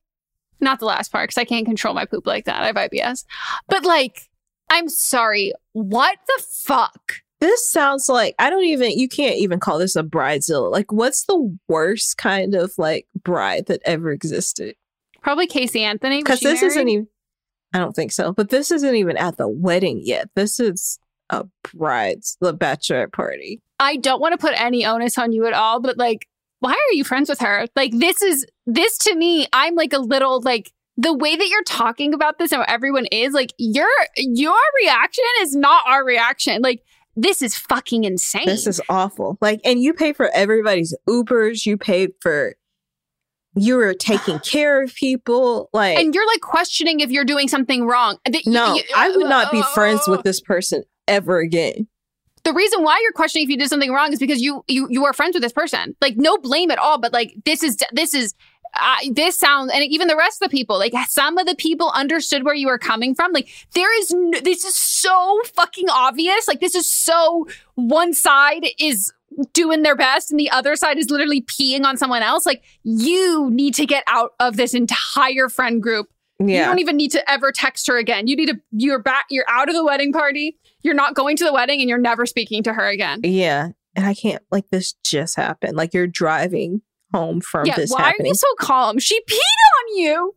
not the last part because I can't control my poop like that. I have IBS. But like, I'm sorry. What the fuck? This sounds like I don't even you can't even call this a bridezilla. Like what's the worst kind of like bride that ever existed? Probably Casey Anthony. Because this married? isn't even I don't think so. But this isn't even at the wedding yet. This is a bride's the bachelorette party. I don't want to put any onus on you at all, but like, why are you friends with her? Like this is this to me, I'm like a little like the way that you're talking about this and everyone is like your your reaction is not our reaction. Like this is fucking insane. This is awful. Like, and you pay for everybody's Ubers. You paid for, you were taking [SIGHS] care of people. Like, and you're like questioning if you're doing something wrong. no, you, I would not be friends with this person ever again. The reason why you're questioning if you did something wrong is because you you you are friends with this person. Like, no blame at all. But like, this is this is uh, this sounds and even the rest of the people like some of the people understood where you were coming from like there is no, this is so fucking obvious like this is so one side is doing their best and the other side is literally peeing on someone else like you need to get out of this entire friend group You don't even need to ever text her again. You need to you're back you're out of the wedding party. You're not going to the wedding and you're never speaking to her again. Yeah. And I can't like this just happened. Like you're driving home from yeah, this why happening. are you so calm? She peed on you.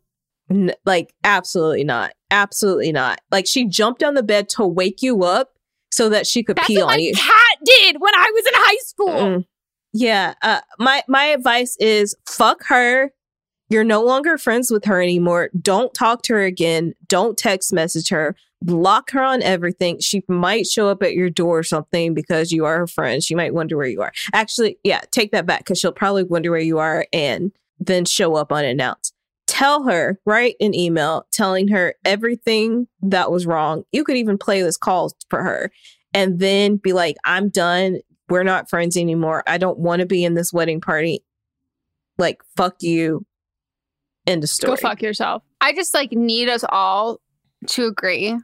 N- like absolutely not. Absolutely not. Like she jumped on the bed to wake you up so that she could That's pee what on my you. cat did when I was in high school. Mm. Yeah. Uh, my my advice is fuck her. You're no longer friends with her anymore. Don't talk to her again. Don't text message her. Block her on everything. She might show up at your door or something because you are her friend. She might wonder where you are. Actually, yeah, take that back because she'll probably wonder where you are and then show up unannounced. Tell her, write an email telling her everything that was wrong. You could even play this call for her and then be like, I'm done. We're not friends anymore. I don't want to be in this wedding party. Like, fuck you. End of story. Go fuck yourself. I just like need us all to agree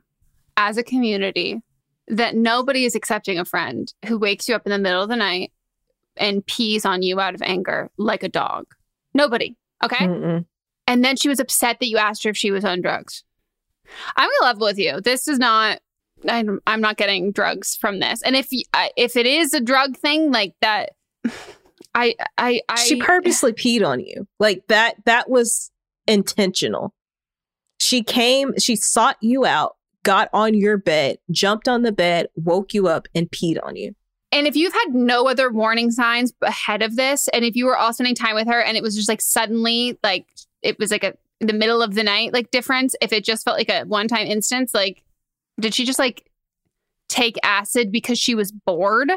as a community that nobody is accepting a friend who wakes you up in the middle of the night and pees on you out of anger like a dog. Nobody. Okay. Mm-mm. And then she was upset that you asked her if she was on drugs. I'm in love with you. This is not. I'm, I'm not getting drugs from this. And if if it is a drug thing like that, I I I she purposely peed on you. Like that that was intentional. She came, she sought you out, got on your bed, jumped on the bed, woke you up and peed on you. And if you've had no other warning signs ahead of this, and if you were all spending time with her and it was just like suddenly, like it was like a the middle of the night, like difference, if it just felt like a one time instance, like did she just like take acid because she was bored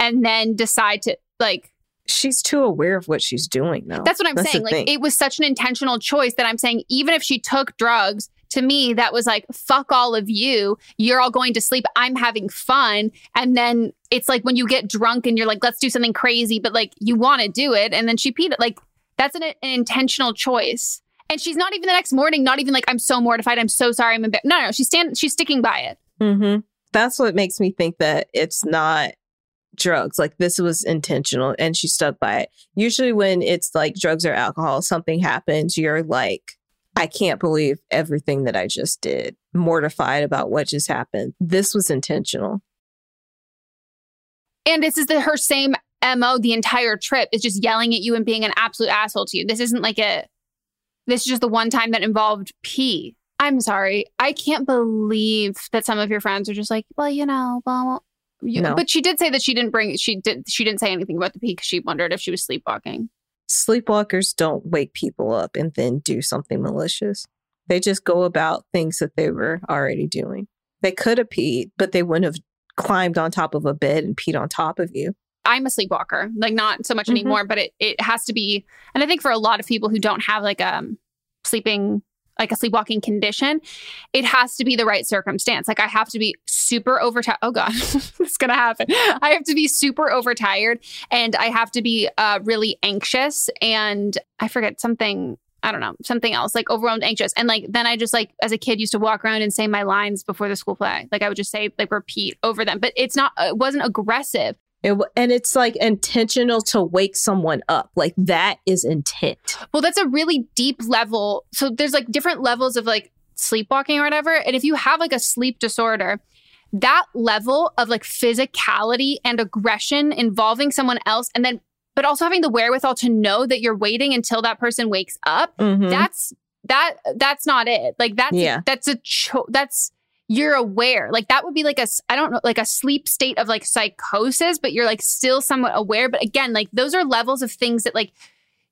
and then decide to like She's too aware of what she's doing though. that's what I'm That's saying. Like thing. it was such an intentional choice that I'm saying even if she took drugs, to me that was like fuck all of you. You're all going to sleep. I'm having fun. And then it's like when you get drunk and you're like let's do something crazy but like you want to do it and then she peed it like that's an, an intentional choice. And she's not even the next morning not even like I'm so mortified. I'm so sorry. I'm embar-. no no, she's stand she's sticking by it. Mm-hmm. That's what makes me think that it's not drugs. Like this was intentional and she stuck by it. Usually, when it's like drugs or alcohol, something happens, you're like, I can't believe everything that I just did, mortified about what just happened. This was intentional. And this is the, her same MO the entire trip is just yelling at you and being an absolute asshole to you. This isn't like a, this is just the one time that involved pee. I'm sorry. I can't believe that some of your friends are just like, well, you know, well, you, No. but she did say that she didn't bring, she did, she didn't say anything about the pee because she wondered if she was sleepwalking. Sleepwalkers don't wake people up and then do something malicious. They just go about things that they were already doing. They could have peed, but they wouldn't have climbed on top of a bed and peed on top of you. I'm a sleepwalker, like not so much Mhm. anymore, but it, it has to be. And I think for a lot of people who don't have like a sleeping, like a sleepwalking condition, it has to be the right circumstance. Like I have to be super overtired. Oh God, it's going to happen. I have to be super overtired and I have to be uh, really anxious and I forget something. I don't know, something else, like overwhelmed, anxious. And like, then I just like, as a kid, used to walk around and say my lines before the school play. Like, I would just say, like, repeat over them. But it's not, it wasn't aggressive. It, and it's like intentional to wake someone up. Like that is intent. Well, that's a really deep level. So there's like different levels of like sleepwalking or whatever. And if you have like a sleep disorder, that level of like physicality and aggression involving someone else and then but also having the wherewithal to know that you're waiting until that person wakes up, Mhm. that's that that's not it. Like that's Yeah. that's a cho- that's you're aware. Like that would be like a I don't know like a sleep state of like psychosis, but you're like still somewhat aware. But again, like those are levels of things that like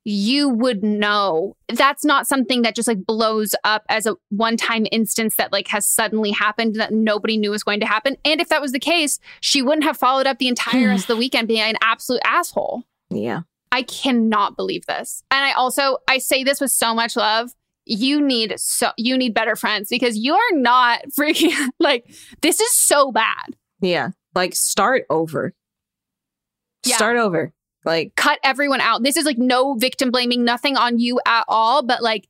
you would know. That's not something that just like blows up as a one-time instance that like has suddenly happened that nobody knew was going to happen. And if that was the case, she wouldn't have followed up the entire rest of the weekend being an absolute asshole. Yeah. I cannot believe this. And I also I say this with so much love. You need so you need better friends because you are not [LAUGHS] freaking like this is so bad. Yeah. Like start over. Yeah. Start over. Like Cut everyone out. This is like no victim blaming, nothing on you at all, but like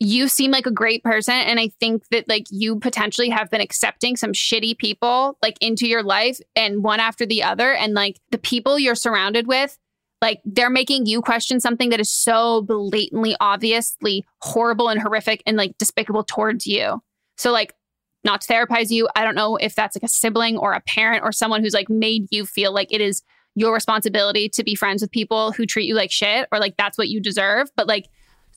you seem like a great person and I think that like you potentially have been accepting some shitty people like into your life and one after the other and like the people you're surrounded with Like they're making you question something that is so blatantly, obviously horrible and horrific and like despicable towards you. So, like, not to therapize you, I don't know if that's like a sibling or a parent or someone who's like made you feel like it is your responsibility to be friends with people who treat you like shit or like that's what you deserve. But like,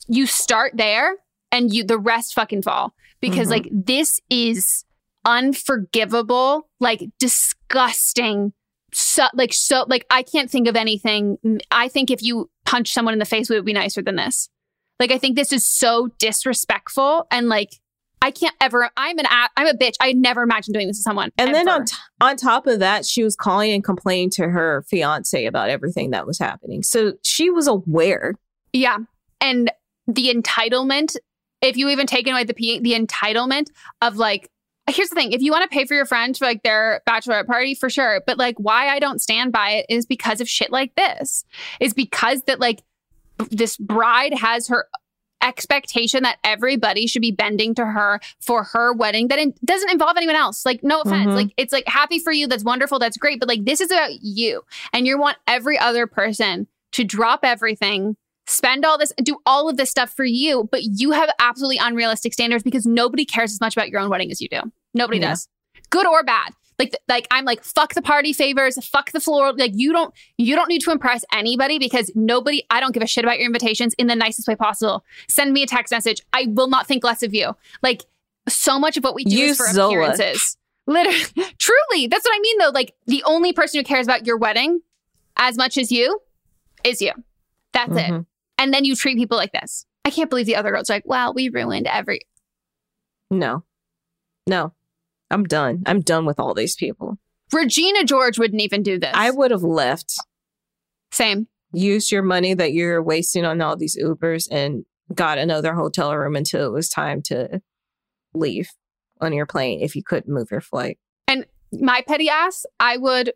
you start there and you the rest fucking fall because Mhm. like this is unforgivable, like disgusting. So like so like I can't think of anything. I think if you punch someone in the face, it would be nicer than this. Like I think this is so disrespectful and like I can't ever. I'm an I'm a bitch. I never imagined doing this to someone. And then on t- on top of that, she was calling and complaining to her fiance about everything that was happening. So she was aware. Yeah. And the entitlement, if you even take away the the entitlement of like, here's the thing if you want to pay for your friend for like their bachelorette party, for sure. But like, why I don't stand by it is because of shit like this, is because that like b- this bride has her expectation that everybody should be bending to her for her wedding that in- doesn't involve anyone else. Like, no offense. Mhm. Like, it's like happy for you. That's wonderful. That's great. But like, this is about you. And you want every other person to drop everything, spend all this, and do all of this stuff for you. But you have absolutely unrealistic standards because nobody cares as much about your own wedding as you do. Nobody Yeah. does, good or bad. Like, like I'm like, fuck the party favors, fuck the floral. Like, you don't, you don't need to impress anybody because nobody, I don't give a shit about your invitations in the nicest way possible. Send me a text message. I will not think less of you. Like, so much of what we do Use is for Zola. appearances. Literally, [LAUGHS] truly, that's what I mean though. Like, the only person who cares about your wedding as much as you is you. That's it. Mm-hmm. And then you treat people like this. I can't believe the other girls are like, wow, we ruined every. No, no, I'm done. I'm done with all these people. Regina George wouldn't even do this. I would have left. Same. Use your money that you're wasting on all these Ubers and got another hotel room until it was time to leave on your plane if you couldn't move your flight. And my petty ass, I would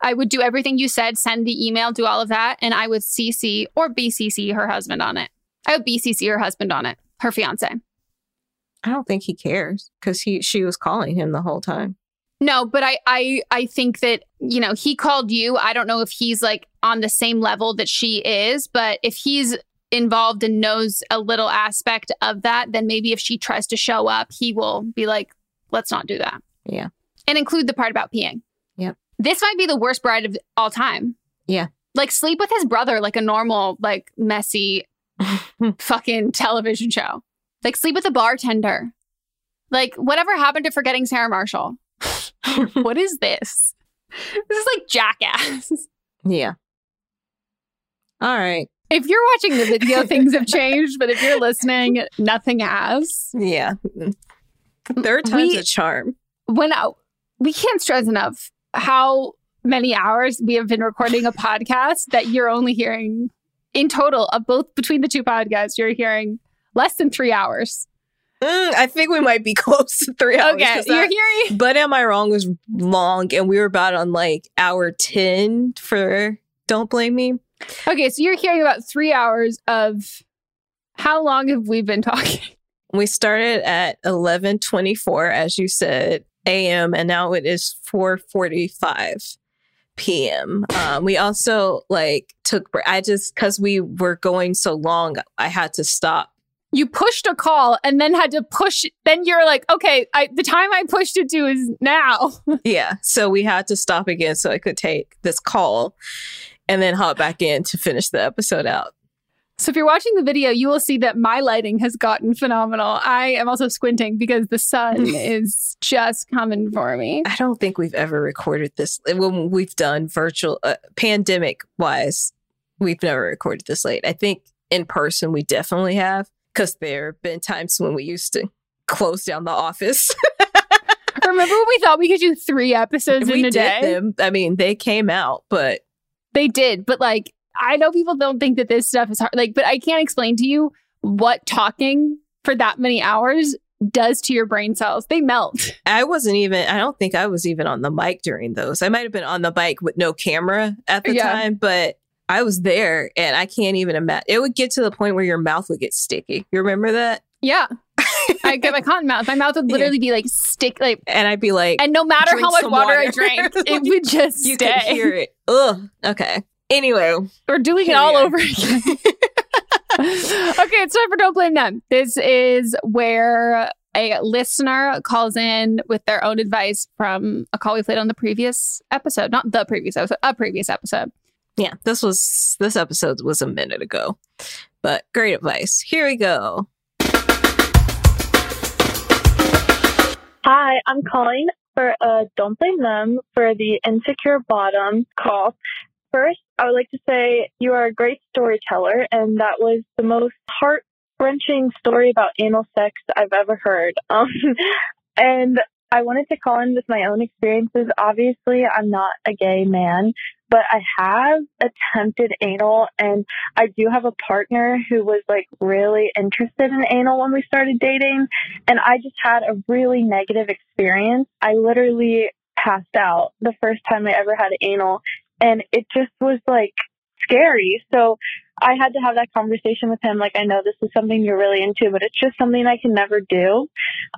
I would do everything you said, send the email, do all of that, and I would CC or BCC her husband on it. I would BCC her husband on it, her fiance. I don't think he cares because he she was calling him the whole time. No, but I I I think that, you know, he called you. I don't know if he's like on the same level that she is, but if he's involved and knows a little aspect of that, then maybe if she tries to show up, he will be like, let's not do that. Yeah. And include the part about peeing. Yep. This might be the worst bride of all time. Yeah. Like sleep with his brother like a normal, like messy [LAUGHS] fucking television show. Like sleep with a bartender. Like whatever happened to forgetting Sarah Marshall? [LAUGHS] what is this? This is like jackass. Yeah. All right. If you're watching the video, things have changed, but if you're listening, nothing has. Yeah. Third time's We- a charm. When I, we can't stress enough how many hours we have been recording a podcast that you're only hearing in total of both between the two podcasts, you're hearing less than three hours. Mm, I think we might be [LAUGHS] close to three hours. Okay, you're hearing. But Am I Wrong was long, and we were about on like hour 10 for Don't Blame Me. Okay, so you're hearing about three hours of how long have we been talking? We started at 11:24 as you said a.m. and now it is 4:45 p.m. Um, we also like took I just cuz we were going so long I had to stop. You pushed a call and then had to push. Then you're like, okay, I, the time I pushed it to is now. [LAUGHS] Yeah, so we had to stop again so I could take this call and then hop back in to finish the episode out. So if you're watching the video, you will see that my lighting has gotten phenomenal. I am also squinting because the sun [LAUGHS] is just coming for me. I don't think we've ever recorded this when we've done virtual uh, pandemic wise. We've never recorded this late. I think in person we definitely have because there have been times when we used to close down the office. [LAUGHS] Remember when we thought we could do three episodes we in a did day? them. I mean, they came out, but They did, but like I know people don't think that this stuff is hard. Like, but I can't explain to you what talking for that many hours does to your brain cells. They melt. [LAUGHS] I wasn't even. I don't think I was even on the mic during those. I might have been on the mic with no camera at the Yeah. time, but. I was there and I can't even imagine. It would get to the point where your mouth would get sticky. You remember that? Yeah. I get my [LAUGHS] cotton mouth. My mouth would literally be like stick like And I'd be like, and no matter how much some water, I drank, [LAUGHS] it would just you stay. could hear it. Ugh. Okay. Anyway, we're doing it all over again. [LAUGHS] okay, it's time for Don't Blame Them. This is where a listener calls in with their own advice from a call we played on the previous episode. Not the previous episode, a previous episode. Yeah, this was this episode was a minute ago. But great advice. Here we go. Hi, I'm calling for a Don't Blame Them for the Insecure Bottom call. First, I would like to say you are a great storyteller, and that was the most heart wrenching story about anal sex I've ever heard. [LAUGHS] Um, and I wanted to call in with my own experiences. Obviously, I'm not a gay man, but I have attempted anal and I do have a partner who was like really interested in anal when we started dating. And I just had a really negative experience. I literally passed out the first time I ever had anal and it just was like scary. So I had to have that conversation with him. Like, I know this is something you're really into, but it's just something I can never do.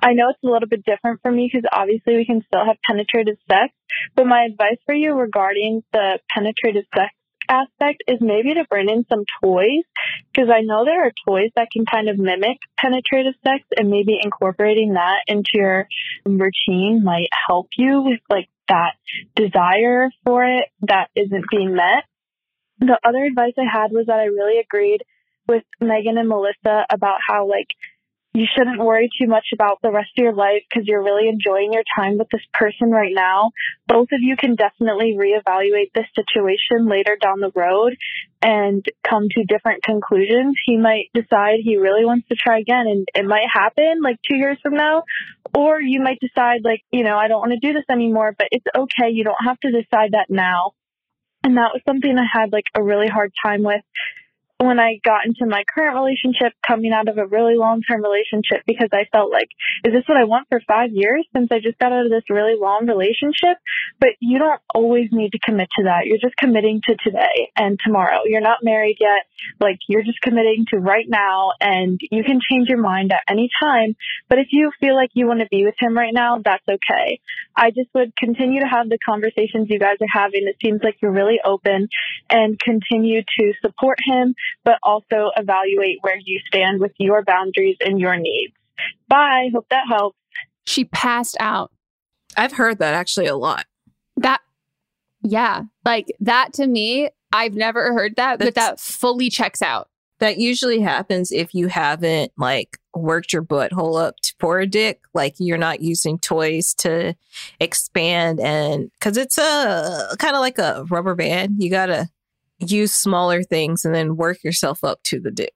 I know it's a little bit different for me because obviously we can still have penetrative sex. But my advice for you regarding the penetrative sex aspect is maybe to bring in some toys because I know there are toys that can kind of mimic penetrative sex and maybe incorporating that into your routine might help you with like that desire for it that isn't being met. The other advice I had was that I really agreed with Meghan and Melisa about how like you shouldn't worry too much about the rest of your life because you're really enjoying your time with this person right now. Both of you can definitely reevaluate this situation later down the road and come to different conclusions. He might decide he really wants to try again and it might happen like two years from now. Or you might decide like, you know, I don't want to do this anymore, but it's okay. You don't have to decide that now. And that was something I had like a really hard time with when I got into my current relationship coming out of a really long term relationship because I felt like, is this what I want for five years since I just got out of this really long relationship? But you don't always need to commit to that. You're just committing to today and tomorrow. You're not married yet. Like you're just committing to right now and you can change your mind at any time. But if you feel like you want to be with him right now, that's okay. I just would continue to have the conversations you guys are having. It seems like you're really open and continue to support him, but also evaluate where you stand with your boundaries and your needs. Bye. Hope that helps. She passed out. I've heard that actually a lot. That, yeah, like that to me, I've never heard that, but that fully checks out. That usually happens if you haven't like worked your butthole up for a dick. Like you're not using toys to expand and because it's a kind of like a rubber band. You gotta use smaller things and then work yourself up to the dick.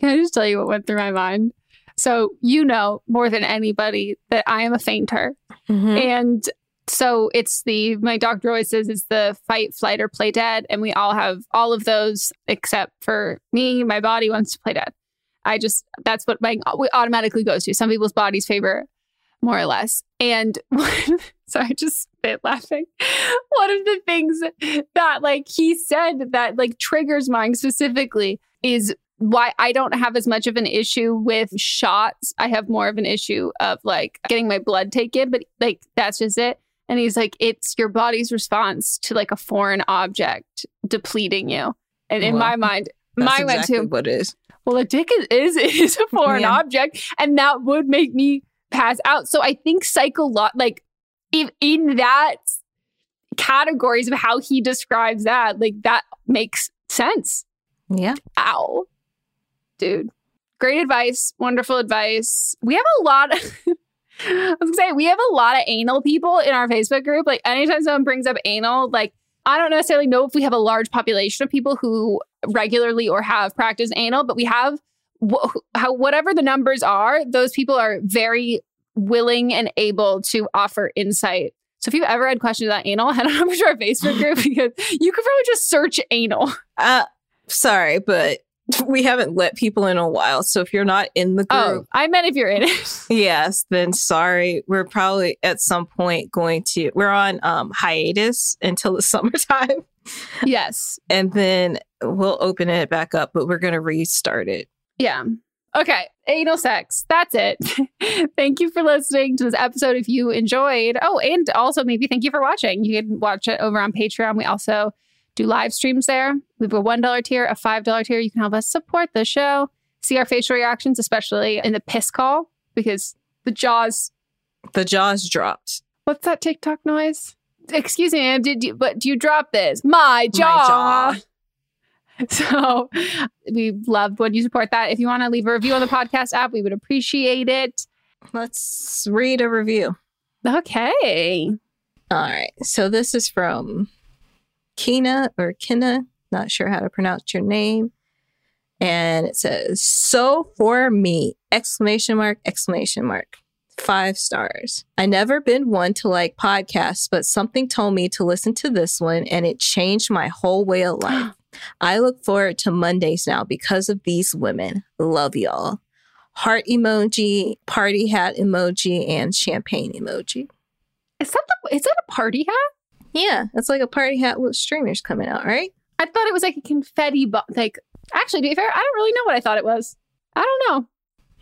Can I just tell you what went through my mind? So, you know more than anybody that I am a fainter. Mm-hmm. And so it's the, my doctor always says it's the fight, flight, or play dead. And we all have all of those except for me. My body wants to play dead. I just, that's what my we automatically goes to. Some people's bodies favor more or less. And [LAUGHS] [LAUGHS] so I just spit laughing. [LAUGHS] One of the things that like he said that like triggers mine specifically is why I don't have as much of an issue with shots. I have more of an issue of like getting my blood taken, but like that's just it. And he's like, it's your body's response to like a foreign object depleting you. And in Well, my mind, mine went exactly to what it is. well, a dick is is, is a foreign Yeah. object, and that would make me pass out. So I think psycho like in that categories of how he describes that, like that makes sense. Yeah. Ow, dude, great advice, wonderful advice. We have a lot. Of, [LAUGHS] I was gonna say we have a lot of anal people in our Facebook group. Like anytime someone brings up anal, like I don't necessarily know if we have a large population of people who regularly or have practiced anal, but we have wh- how whatever the numbers are, those people are very willing and able to offer insight. So if you've ever had questions about anal, [LAUGHS] head on over to our Facebook group [LAUGHS] because you could probably just search anal. Uh, sorry, but we haven't let people in a while. So if you're not in the group, Oh, I meant if you're in it. [LAUGHS] yes, then sorry. We're probably at some point going to, we're on um, hiatus until the summertime. yes. And then we'll open it back up, but we're going to restart it. Yeah. Okay. Anal sex. That's it. [LAUGHS] thank you for listening to this episode. If you enjoyed, oh, and also maybe thank you for watching. You can watch it over on Patreon. We also do live streams there. We have a $1 tier, a $5 tier. You can help us support the show, see our facial reactions, especially in the piss call, because the jaws. The jaws dropped. What's that TikTok noise? Excuse me, did you, but do you drop this? My jaw. jaw. [LAUGHS] So we love when you support that. If you want to leave a review on the podcast app, we would appreciate it. Let's read a review. Okay. All right. So this is from Kina or Kina, not sure how to pronounce your name. And it says, So for me, exclamation mark, exclamation mark. Five stars. I never been one to like podcasts, but something told me to listen to this one and it changed my whole way of life. [GASPS] [GASPS] [GASPS] I look forward to Mondays now because of these women. Love y'all. Heart emoji, party hat emoji, and champagne emoji. Is that the, is that a party hat? Yeah, it's like a party hat with streamers coming out, right? I thought it was like a confetti, bo- like actually, to be fair, I don't really know what I thought it was. I don't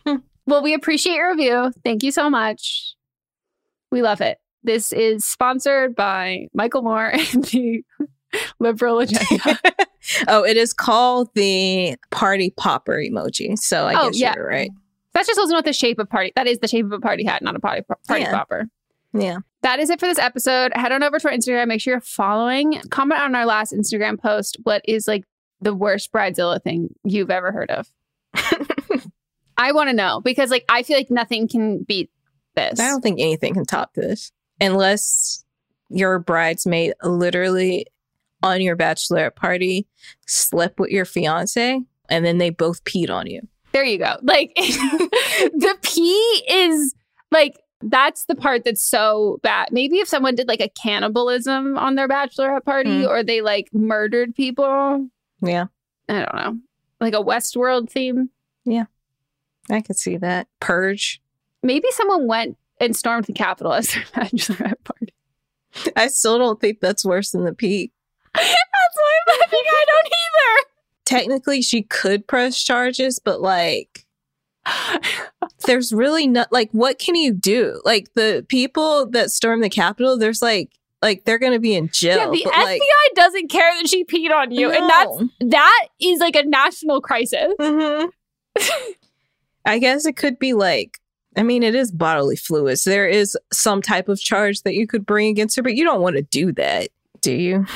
know. Hmm. Well, we appreciate your review. Thank you so much. We love it. This is sponsored by Michael Moore [LAUGHS] and the [LAUGHS] Liberal Agenda. [LAUGHS] oh, it is called the party popper emoji. So I Oh, guess yeah. you're right. That's just also not the shape of party. That is the shape of a party hat, not a party party Yeah. popper. Yeah. That is it for this episode. Head on over to our Instagram. Make sure you're following. Comment on our last Instagram post what is like the worst bridezilla thing you've ever heard of. [LAUGHS] I want to know because like I feel like nothing can beat this. I don't think anything can top this unless your bridesmaid literally on your bachelorette party slept with your fiance and then they both peed on you. There you go. Like [LAUGHS] the pee is like that's the part that's so bad. Maybe if someone did like a cannibalism on their bachelorette party Mm. or they like murdered people, Yeah. I don't know. Like a Westworld theme. Yeah. I could see that. Purge. Maybe someone went and stormed the Capitol as their [LAUGHS] bachelorette party. I still don't think that's worse than the pee. That's why I'm laughing. I don't either. Technically, she could press charges, but like, there's really not like, what can you do? Like, the people that storm the Capitol, there's like, like they're gonna be in jail. yeah, the FBI like, doesn't care that she peed on you, and that's that is like a national crisis. Mhm. [LAUGHS] I guess it could be like, I mean, it is bodily fluids. There is some type of charge that you could bring against her, but you don't want to do that, do you?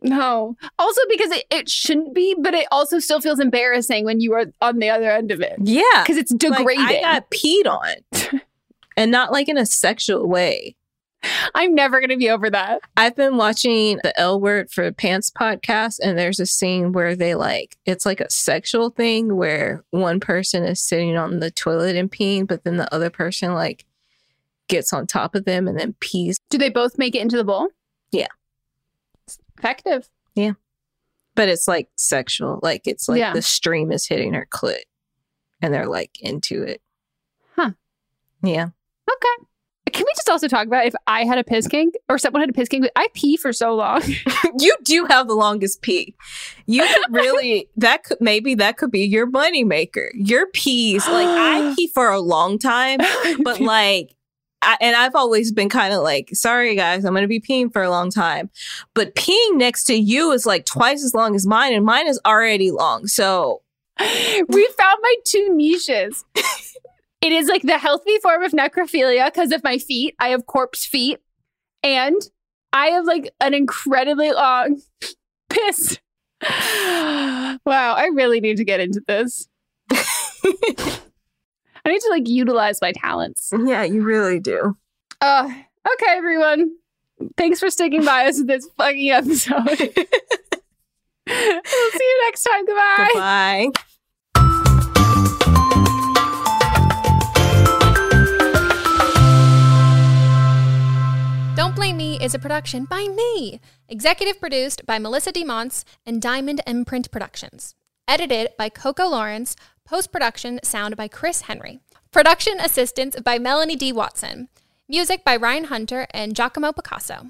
No. Also because it, it shouldn't be, but it also still feels embarrassing when you are on the other end of it. Yeah. Because it's Like, degrading. I got peed on. [LAUGHS] and not like in a sexual way. I'm never going to be over that. I've been watching the L Word for Pants podcast, and there's a scene where they like, it's like a sexual thing where one person is sitting on the toilet and peeing, but then the other person like gets on top of them and then pees. Do they both make it into the bowl? Effective. Yeah. But it's like sexual. Like it's like Yeah. the stream is hitting her clit and they're like into it. Huh. Yeah. Okay. Can we just also talk about if I had a piss kink or someone had a piss kink? I pee for so long. [LAUGHS] you do have the longest pee. You could [LAUGHS] really that could maybe that could be your money maker. Your pees, like I [GASPS] pee for a long time, [LAUGHS] but like I, and I've always been kind of like, sorry guys, I'm gonna be peeing for a long time. But peeing next to you is like twice as long as mine, and mine is already long. So [LAUGHS] we found my two niches. [LAUGHS] it is like the healthy form of necrophilia because of my feet. I have corpse feet. And I have like an incredibly long [LAUGHS] piss. [SIGHS] wow, I really need to get into this. I need to like utilize my talents. Yeah, you really do. Uh, okay, everyone. Thanks for sticking by us with this fucking episode. [LAUGHS] we'll see you next time. Goodbye. Goodbye. Don't Blame Me is a production by me, executive produced by Melisa D'Amonte and Diamond Imprint Productions. Edited by Coco Lawrence, post production sound by Chris Henry. Production assistance by Melanie D. Watson. Music by Ryan Hunter and Giacomo Picasso.